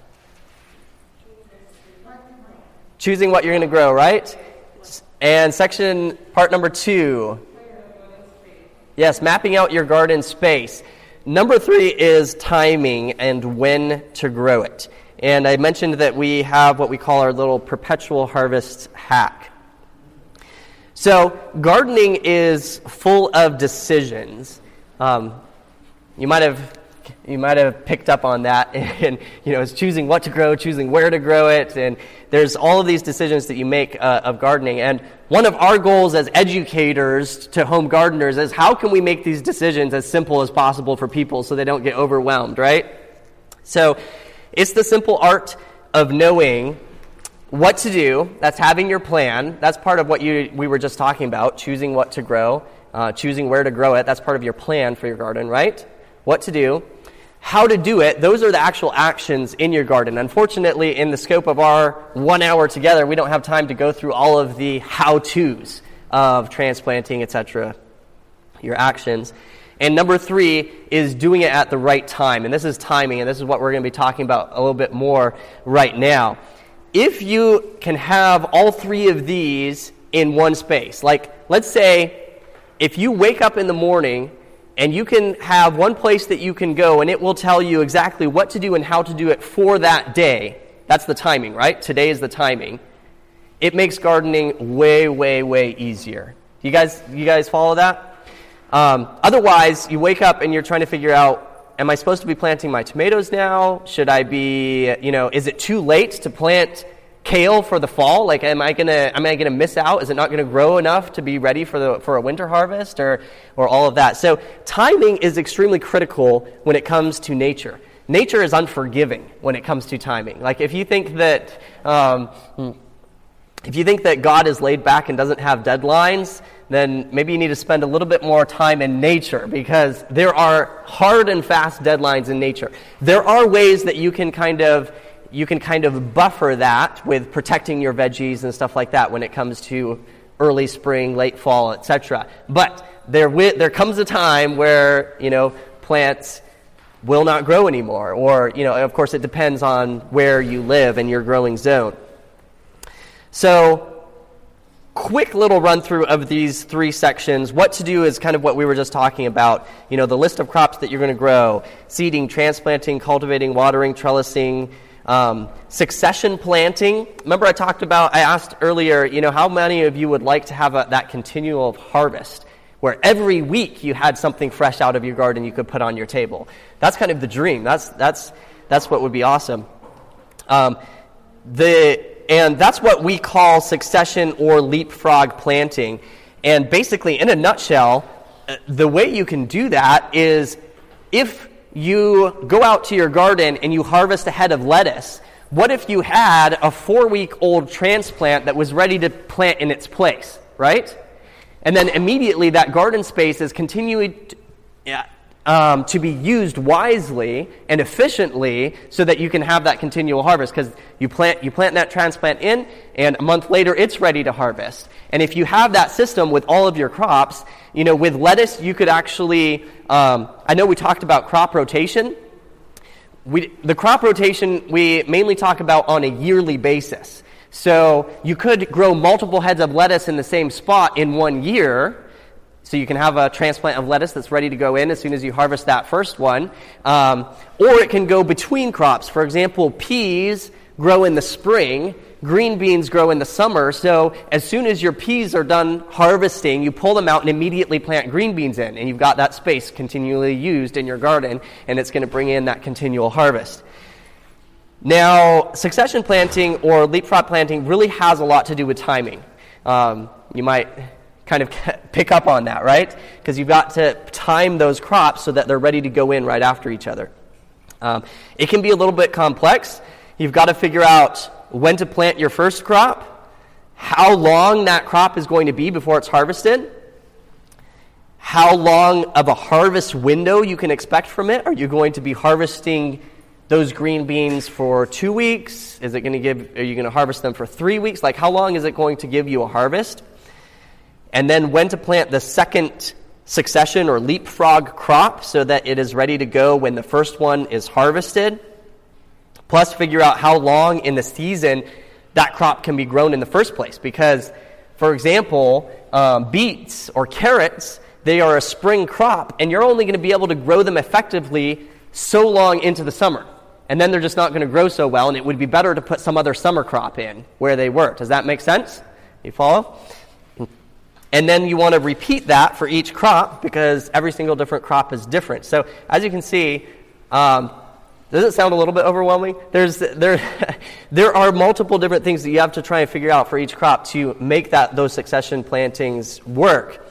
Choosing what you're going to grow, right? And section, part number two. Yes, mapping out your garden space. number three is timing and when to grow it. And I mentioned that we have what we call our little perpetual harvest hack. So, gardening is full of decisions. Um, you might have you might have picked up on that *laughs* and you know it's choosing what to grow choosing where to grow it and there's all of these decisions that you make uh, of gardening. And one of our goals as educators to home gardeners is how can we make these decisions as simple as possible for people so they don't get overwhelmed right? So it's the simple art of knowing what to do. That's having your plan. That's part of what you, we were just talking about choosing what to grow uh, choosing where to grow it. That's part of your plan for your garden right what to do, how to do it, those are the actual actions in your garden. Unfortunately, in the scope of our one hour together, we don't have time to go through all of the how to's of transplanting, etc., your actions. And number three is doing it at the right time. And this is timing, and this is what we're going to be talking about a little bit more right now. If you can have all three of these in one space, like let's say if you wake up in the morning and you can have one place that you can go, and it will tell you exactly what to do and how to do it for that day. That's the timing, right? Today is the timing. It makes gardening way, way, way easier. You guys, you guys follow that? Um, otherwise, you wake up and you're trying to figure out am I supposed to be planting my tomatoes now? Should I be, you know, is it too late to plant kale for the fall? Like, am I gonna am I gonna miss out? Is it not gonna grow enough to be ready for the for a winter harvest or or all of that? So timing is extremely critical when it comes to nature. Nature is unforgiving when it comes to timing. Like, if you think that um, if you think that God is laid back and doesn't have deadlines, then maybe you need to spend a little bit more time in nature because there are hard and fast deadlines in nature. There are ways that you can kind of you can kind of buffer that with protecting your veggies and stuff like that when it comes to early spring, late fall, etc. But there, there comes a time where, you know, plants will not grow anymore. Or, you know, of course, it depends on where you live and your growing zone. So, quick little run through of these three sections. What to do is kind of what we were just talking about. You know, the list of crops that you're going to grow seeding, transplanting, cultivating, watering, trellising, um, succession planting. Remember, I talked about, I asked earlier, you know, how many of you would like to have a, that continual harvest where every week you had something fresh out of your garden you could put on your table? That's kind of the dream. That's, that's, that's what would be awesome. Um, the, and that's what we call succession or leapfrog planting. And basically, in a nutshell, uh, the way you can do that is if you go out to your garden and you harvest a head of lettuce. What if you had a four week old transplant that was ready to plant in its place, right? And then immediately that garden space is continuing to, um, to be used wisely and efficiently so that you can have that continual harvest because you plant, you plant that transplant in and a month later it's ready to harvest. And if you have that system with all of your crops, you know, with lettuce, you could actually, um, I know we talked about crop rotation. We, the crop rotation we mainly talk about on a yearly basis. So you could grow multiple heads of lettuce in the same spot in one year. So you can have a transplant of lettuce that's ready to go in as soon as you harvest that first one. Um, or it can go between crops. For example, peas grow in the spring green beans grow in the summer, so as soon as your peas are done harvesting, you pull them out and immediately plant green beans in, and you've got that space continually used in your garden, and it's going to bring in that continual harvest. Now, succession planting or leapfrog planting really has a lot to do with timing. Um, you might kind of *laughs* pick up on that, right? Because you've got to time those crops so that they're ready to go in right after each other. Um, it can be a little bit complex. You've got to figure out when to plant your first crop, how long that crop is going to be before it's harvested, how long of a harvest window you can expect from it. Are you going to be harvesting those green beans for two weeks? Is it going to give, are you going to harvest them for three weeks? Like, how long is it going to give you a harvest? And then when to plant the second succession or leapfrog crop so that it is ready to go when the first one is harvested. Plus, figure out how long in the season that crop can be grown in the first place. Because, for example, um, beets or carrots, they are a spring crop, and you're only going to be able to grow them effectively so long into the summer. And then they're just not going to grow so well, and it would be better to put some other summer crop in where they were. Does that make sense? You follow? And then you want to repeat that for each crop because every single different crop is different. So as you can see, um, does it sound a little bit overwhelming? There's, there, *laughs* there are multiple different things that you have to try and figure out for each crop to make that, those succession plantings work.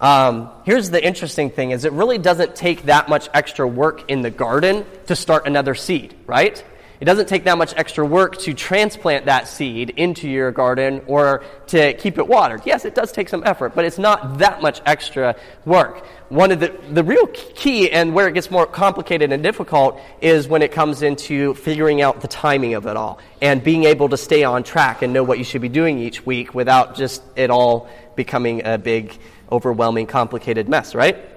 Um, here's the interesting thing is it really doesn't take that much extra work in the garden to start another seed, right? It doesn't take that much extra work to transplant that seed into your garden or to keep it watered. Yes, it does take some effort, but it's not that much extra work. One of the, the real key and where it gets more complicated and difficult is when it comes into figuring out the timing of it all and being able to stay on track and know what you should be doing each week without just it all becoming a big, overwhelming, complicated mess, right?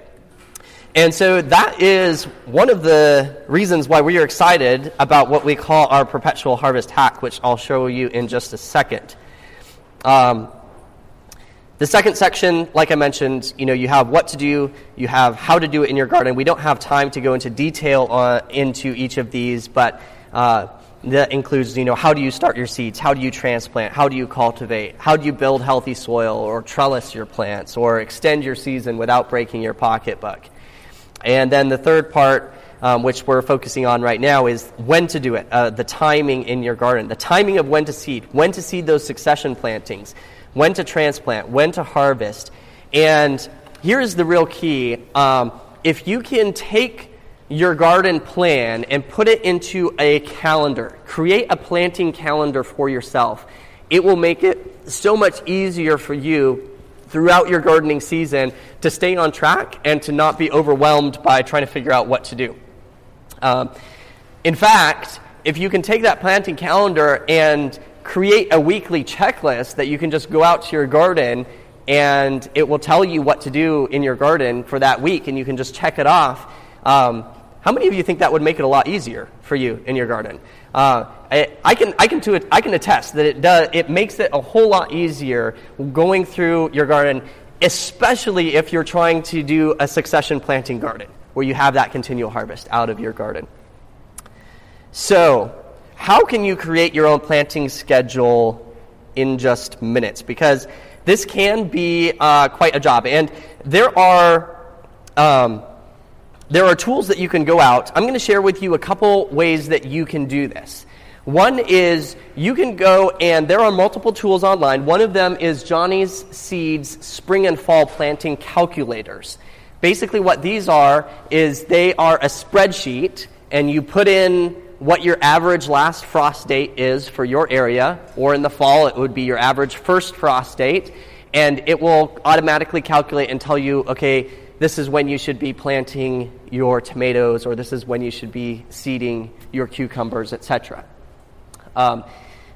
And so that is one of the reasons why we are excited about what we call our perpetual harvest hack, which I'll show you in just a second. Um, the second section, like I mentioned, you know, you have what to do, you have how to do it in your garden. We don't have time to go into detail on, into each of these, but uh, that includes, you know, how do you start your seeds, how do you transplant, how do you cultivate, how do you build healthy soil or trellis your plants or extend your season without breaking your pocketbook. And then the third part, um, which we're focusing on right now, is when to do it, uh, the timing in your garden, the timing of when to seed, when to seed those succession plantings, when to transplant, when to harvest. And here's the real key um, if you can take your garden plan and put it into a calendar, create a planting calendar for yourself, it will make it so much easier for you throughout your gardening season to stay on track and to not be overwhelmed by trying to figure out what to do. Um, in fact, if you can take that planting calendar and create a weekly checklist that you can just go out to your garden and it will tell you what to do in your garden for that week and you can just check it off. Um, how many of you think that would make it a lot easier for you in your garden? Uh, I, I, can, I, can to it, I can attest that it, does, it makes it a whole lot easier going through your garden, especially if you're trying to do a succession planting garden where you have that continual harvest out of your garden. So, how can you create your own planting schedule in just minutes? Because this can be uh, quite a job. And there are. Um, there are tools that you can go out. I'm going to share with you a couple ways that you can do this. One is you can go and there are multiple tools online. One of them is Johnny's Seeds Spring and Fall Planting Calculators. Basically, what these are is they are a spreadsheet, and you put in what your average last frost date is for your area, or in the fall, it would be your average first frost date, and it will automatically calculate and tell you, okay, this is when you should be planting your tomatoes, or this is when you should be seeding your cucumbers, etc. Um,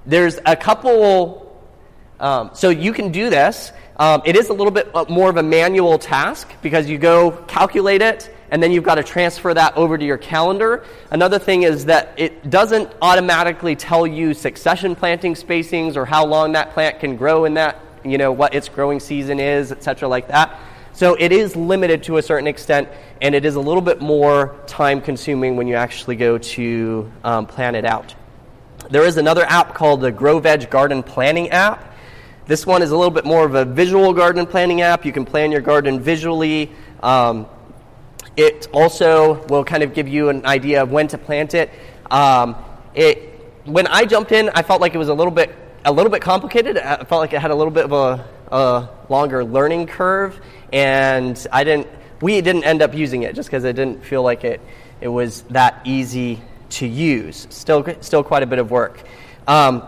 there's a couple, um, so you can do this. Um, it is a little bit more of a manual task because you go calculate it and then you've got to transfer that over to your calendar. Another thing is that it doesn't automatically tell you succession planting spacings or how long that plant can grow in that, you know, what its growing season is, etc., like that. So it is limited to a certain extent, and it is a little bit more time consuming when you actually go to um, plan it out. There is another app called the Grow Veg Garden Planning app. This one is a little bit more of a visual garden planning app. You can plan your garden visually. Um, it also will kind of give you an idea of when to plant it. Um, it. When I jumped in, I felt like it was a little bit a little bit complicated. I felt like it had a little bit of a, a longer learning curve, and I didn't. We didn't end up using it just because it didn't feel like it. It was that easy to use. Still, still quite a bit of work. Um,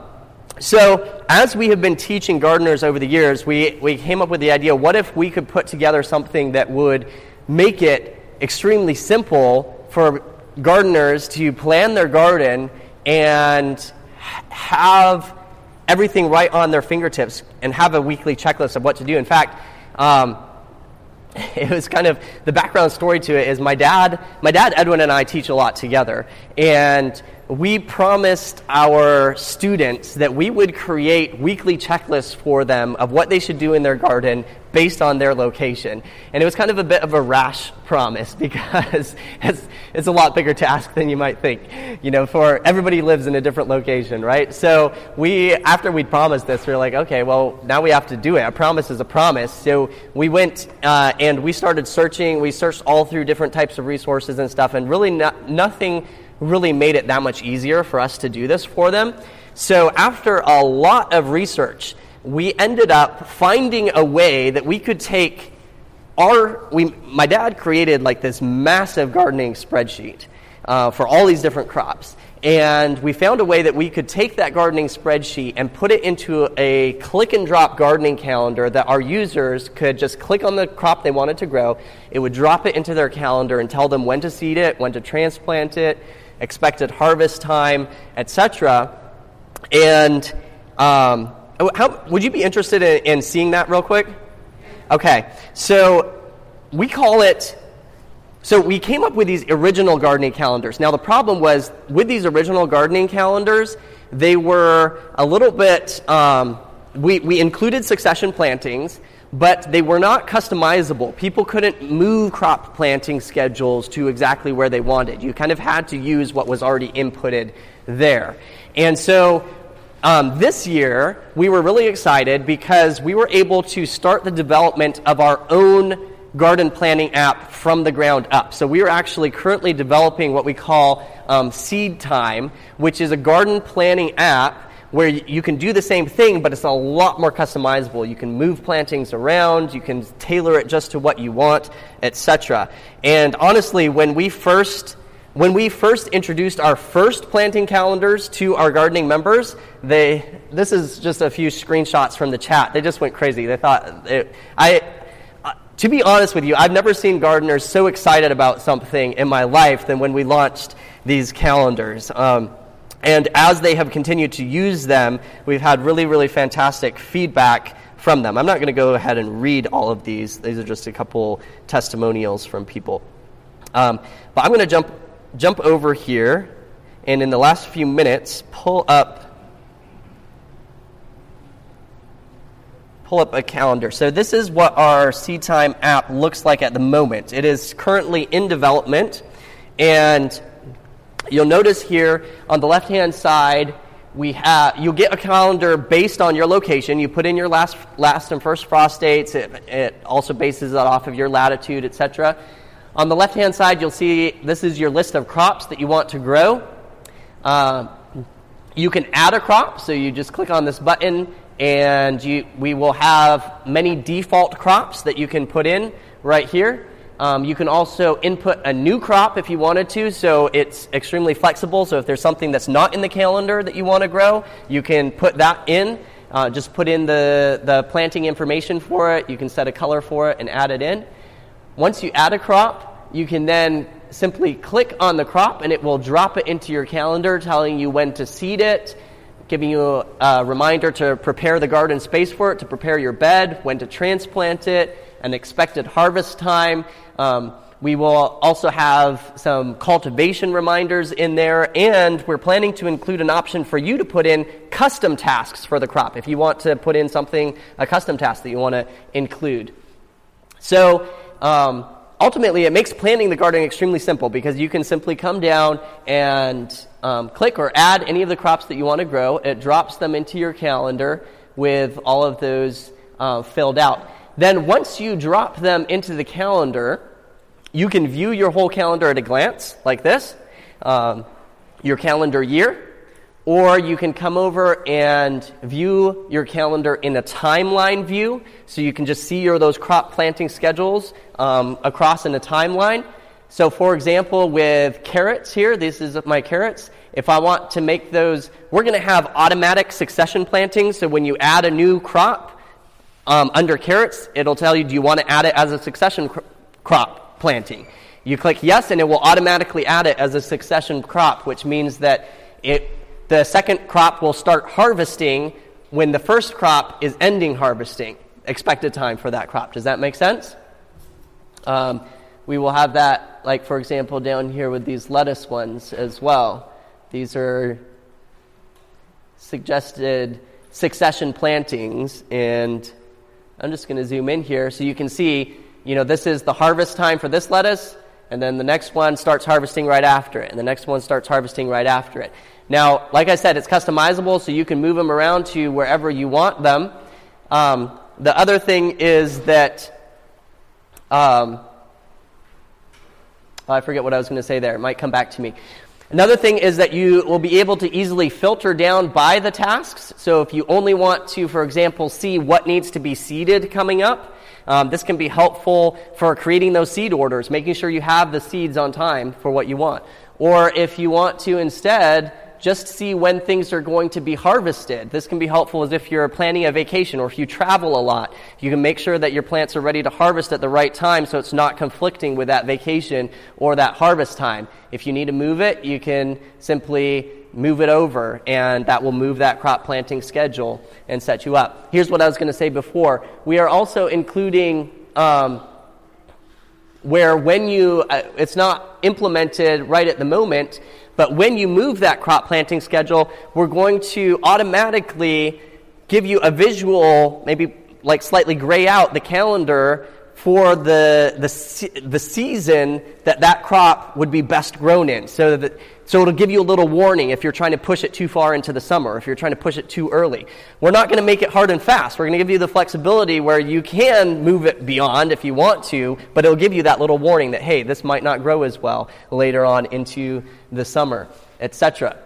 so, as we have been teaching gardeners over the years, we, we came up with the idea what if we could put together something that would make it extremely simple for gardeners to plan their garden and have everything right on their fingertips and have a weekly checklist of what to do. In fact, um, *laughs* it was kind of the background story to it is my dad my dad edwin and i teach a lot together and we promised our students that we would create weekly checklists for them of what they should do in their garden based on their location. And it was kind of a bit of a rash promise *laughs* because it's, it's a lot bigger task than you might think. You know, for everybody lives in a different location, right? So we, after we'd promised this, we were like, okay, well, now we have to do it. A promise is a promise. So we went uh, and we started searching. We searched all through different types of resources and stuff, and really no, nothing really made it that much easier for us to do this for them. So after a lot of research, we ended up finding a way that we could take our we my dad created like this massive gardening spreadsheet uh, for all these different crops. And we found a way that we could take that gardening spreadsheet and put it into a click and drop gardening calendar that our users could just click on the crop they wanted to grow. It would drop it into their calendar and tell them when to seed it when to transplant it expected harvest time etc and um, how, would you be interested in, in seeing that real quick? Okay, so we call it so we came up with these original gardening calendars. Now the problem was with these original gardening calendars, they were a little bit. Um, we we included succession plantings, but they were not customizable. People couldn't move crop planting schedules to exactly where they wanted. You kind of had to use what was already inputted there, and so um, this year, we were really excited because we were able to start the development of our own garden planning app from the ground up. So we are actually currently developing what we call um, Seed Time, which is a garden planning app where you can do the same thing, but it's a lot more customizable. You can move plantings around, you can tailor it just to what you want, etc. And honestly, when we first when we first introduced our first planting calendars to our gardening members, they this is just a few screenshots from the chat. They just went crazy. They thought it, I to be honest with you, I've never seen gardeners so excited about something in my life than when we launched these calendars. Um, and as they have continued to use them, we've had really, really fantastic feedback from them. I'm not going to go ahead and read all of these. These are just a couple testimonials from people. Um, but I'm going to jump jump over here and in the last few minutes pull up pull up a calendar. So this is what our Seed Time app looks like at the moment. It is currently in development and you'll notice here on the left-hand side we have you'll get a calendar based on your location. You put in your last last and first frost dates. It, it also bases it off of your latitude, etc. On the left hand side, you'll see this is your list of crops that you want to grow. Uh, you can add a crop, so you just click on this button, and you, we will have many default crops that you can put in right here. Um, you can also input a new crop if you wanted to, so it's extremely flexible. So if there's something that's not in the calendar that you want to grow, you can put that in. Uh, just put in the, the planting information for it. You can set a color for it and add it in. Once you add a crop, you can then simply click on the crop and it will drop it into your calendar, telling you when to seed it, giving you a reminder to prepare the garden space for it, to prepare your bed, when to transplant it, an expected harvest time. Um, we will also have some cultivation reminders in there, and we're planning to include an option for you to put in custom tasks for the crop if you want to put in something, a custom task that you want to include. So, um, ultimately, it makes planning the garden extremely simple because you can simply come down and um, click or add any of the crops that you want to grow. It drops them into your calendar with all of those uh, filled out. Then, once you drop them into the calendar, you can view your whole calendar at a glance, like this um, your calendar year or you can come over and view your calendar in a timeline view, so you can just see your those crop planting schedules um, across in a timeline. So, for example, with carrots here, this is my carrots. If I want to make those, we're going to have automatic succession planting. So, when you add a new crop um, under carrots, it'll tell you, do you want to add it as a succession cr- crop planting? You click yes, and it will automatically add it as a succession crop, which means that it the second crop will start harvesting when the first crop is ending harvesting. Expected time for that crop. Does that make sense? Um, we will have that, like, for example, down here with these lettuce ones as well. These are suggested succession plantings, and I'm just going to zoom in here so you can see, you know, this is the harvest time for this lettuce, and then the next one starts harvesting right after it, and the next one starts harvesting right after it. Now, like I said, it's customizable, so you can move them around to wherever you want them. Um, the other thing is that, um, I forget what I was going to say there. It might come back to me. Another thing is that you will be able to easily filter down by the tasks. So if you only want to, for example, see what needs to be seeded coming up, um, this can be helpful for creating those seed orders, making sure you have the seeds on time for what you want. Or if you want to instead just see when things are going to be harvested. This can be helpful as if you're planning a vacation or if you travel a lot. You can make sure that your plants are ready to harvest at the right time so it's not conflicting with that vacation or that harvest time. If you need to move it, you can simply move it over and that will move that crop planting schedule and set you up. Here's what I was going to say before. We are also including um, where when you, uh, it's not implemented right at the moment, but when you move that crop planting schedule, we're going to automatically give you a visual, maybe like slightly gray out the calendar for the, the, the season that that crop would be best grown in. So, that, so it'll give you a little warning if you're trying to push it too far into the summer, if you're trying to push it too early. We're not going to make it hard and fast. We're going to give you the flexibility where you can move it beyond if you want to, but it'll give you that little warning that, hey, this might not grow as well later on into the summer, etc.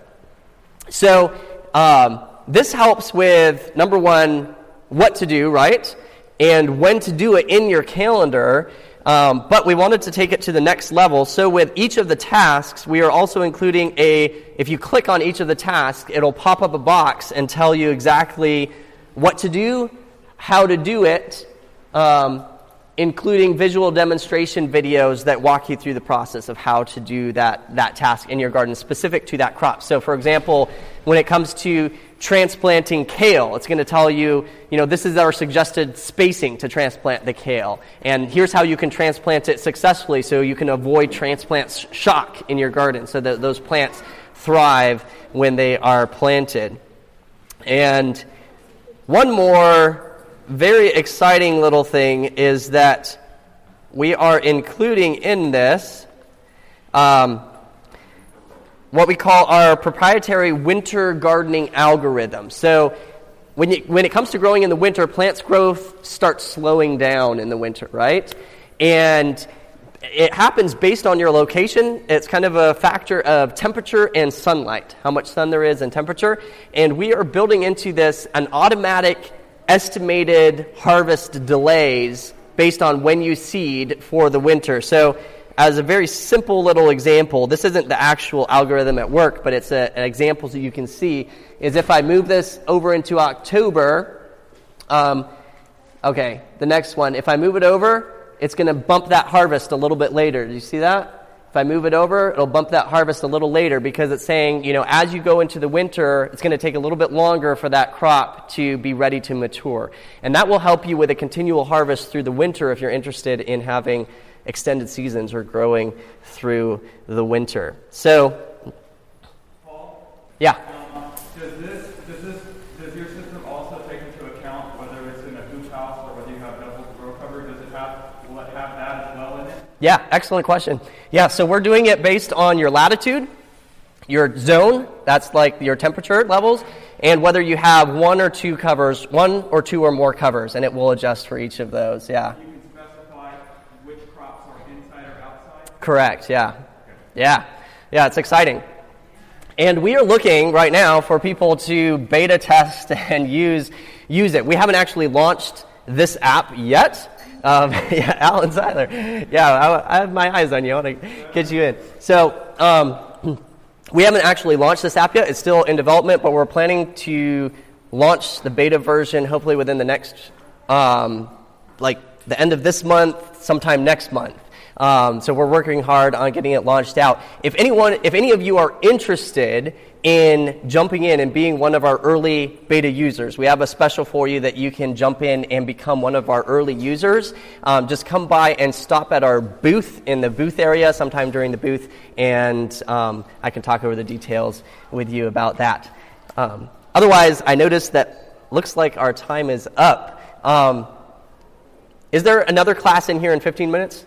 So um, this helps with, number one, what to do, right? and when to do it in your calendar. Um, but we wanted to take it to the next level. So with each of the tasks, we are also including a, if you click on each of the tasks, it'll pop up a box and tell you exactly what to do, how to do it, um, including visual demonstration videos that walk you through the process of how to do that, that task in your garden specific to that crop. So, for example, when it comes to transplanting kale, it's going to tell you, you know, this is our suggested spacing to transplant the kale. And here's how you can transplant it successfully so you can avoid transplant shock in your garden so that those plants thrive when they are planted. And one more very exciting little thing is that we are including in this um, what we call our proprietary winter gardening algorithm. So, when, you, when it comes to growing in the winter, plants' growth starts slowing down in the winter, right? And it happens based on your location. It's kind of a factor of temperature and sunlight, how much sun there is and temperature. And we are building into this an automatic estimated harvest delays based on when you seed for the winter. So, as a very simple little example, this isn't the actual algorithm at work, but it's a, an example so you can see, is if I move this over into October, um, okay, the next one, if I move it over, it's going to bump that harvest a little bit later. Do you see that? If I move it over, it'll bump that harvest a little later because it's saying, you know, as you go into the winter, it's going to take a little bit longer for that crop to be ready to mature. And that will help you with a continual harvest through the winter if you're interested in having extended seasons or growing through the winter. So, Paul, yeah. Um, does this does this does your system also take into account whether it's in a hoop house or whether you have double row cover? Does it have will it have that as well in it? Yeah, excellent question. Yeah, so we're doing it based on your latitude, your zone, that's like your temperature levels, and whether you have one or two covers, one or two or more covers, and it will adjust for each of those. Yeah. You can specify which crops are inside or outside. Correct, yeah. Yeah. Yeah, it's exciting. And we are looking right now for people to beta test *laughs* and use use it. We haven't actually launched this app yet. Um, *laughs* yeah, Alan Seiler. Yeah, I, I, have my eyes on you. I want to get you in. So um, *clears throat* we haven't actually launched this app yet. It's still in development, but we're planning to launch the beta version hopefully within the next, um, like the end of this month, sometime next month. Um, so we're working hard on getting it launched out. If anyone, if any of you are interested in jumping in and being one of our early beta users, we have a special for you that you can jump in and become one of our early users. Um, just come by and stop at our booth in the booth area sometime during the booth, and um, I can talk over the details with you about that. Um, otherwise, I noticed that looks like our time is up. Um, Is there another class in here in 15 minutes?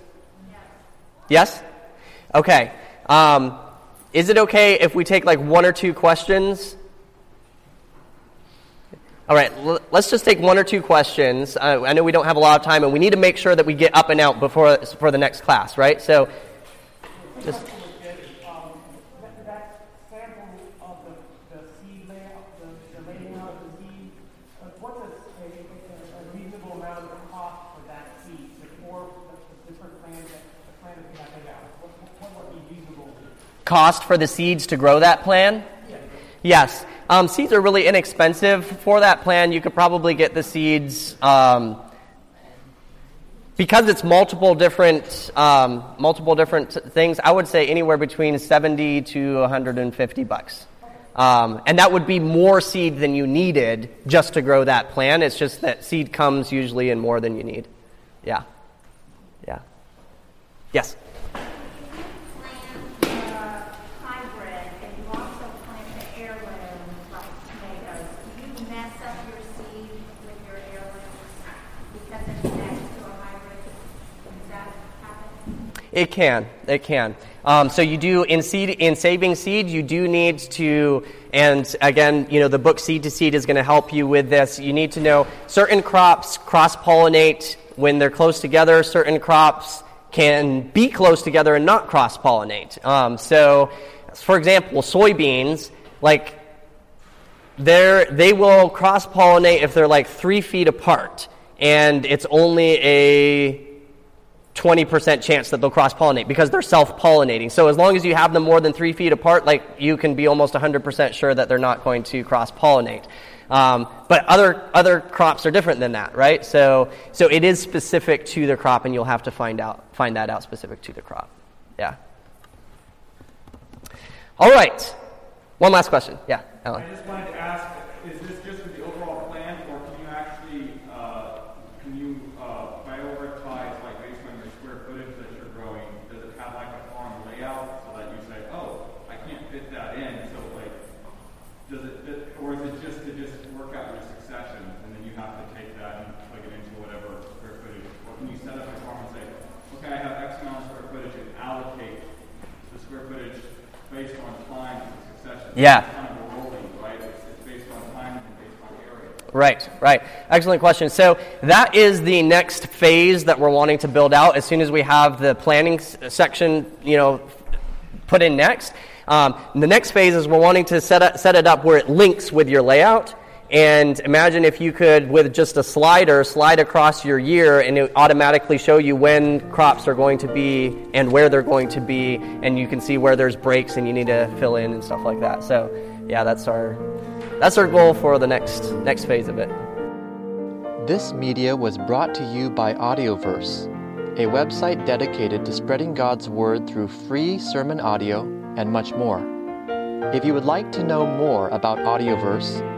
Yes? Okay. Um, is it okay if we take like one or two questions? All right, l- let's just take one or two questions. Uh, I know we don't have a lot of time, and we need to make sure that we get up and out before for the next class, right? So, just. Um, that, that sample of the, the seed layout, the, the laying out of the seed, uh, what's a, a, a reasonable amount of cost for that seed before the, the different plans that the plan that we have laid out? What, what would be reasonable? Cost for the seeds to grow that plan? Yes. Um, seeds are really inexpensive for that plan. You could probably get the seeds um, because it's multiple different um, multiple different things. I would say anywhere between seventy to one hundred and fifty bucks. Um, and that would be more seed than you needed just to grow that plan. It's just that seed comes usually in more than you need. Yeah. Yeah. Yes. plant uh, hybrid and you also plant the heirloom like tomatoes, do you mess up your seed with your heirlooms because it's next to a hybrid? Does that happen? It can. It can. Um, so you do in seed in saving seed, you do need to, and again, you know, the book Seed to Seed is going to help you with this. You need to know certain crops cross pollinate when they're close together. Certain crops can be close together and not cross pollinate. Um, so, for example, soybeans, like they're, they will cross pollinate if they're like three feet apart, and it's only a 20% chance that they'll cross pollinate because they're self pollinating. So, as long as you have them more than three feet apart, like you can be almost 100% sure that they're not going to cross pollinate. Um, but other, other crops are different than that, right? So, so it is specific to the crop, and you'll have to find, out, find that out specific to the crop. Yeah. All right. One last question. Yeah, Alan. I just wanted to ask, is this just for the overall plan, or can you actually, uh, can you uh, prioritize, like based on your square footage that you're growing, does it have like a farm layout so that you say, oh, I can't fit that in, so like, does it fit, or is it just to just work out your succession, and then you have to take that and plug it into whatever square footage, or can you set up a farm and say, okay, I have X amount of square footage, and allocate the square footage based on time and succession? Yeah. It's kind of a rolling, right? It's, it's based on time and based area. Right, right. Excellent question. So that is the next phase that we're wanting to build out as soon as we have the planning section, you know, put in next. Um, the next phase is we're wanting to set, up, set it up where it links with your layout. And imagine if you could, with just a slider, slide across your year and it automatically show you when crops are going to be and where they're going to be, and you can see where there's breaks and you need to fill in and stuff like that. So, yeah, that's our that's our goal for the next next phase of it. This media was brought to you by Audioverse, a website dedicated to spreading God's Word through free sermon audio and much more. If you would like to know more about Audioverse,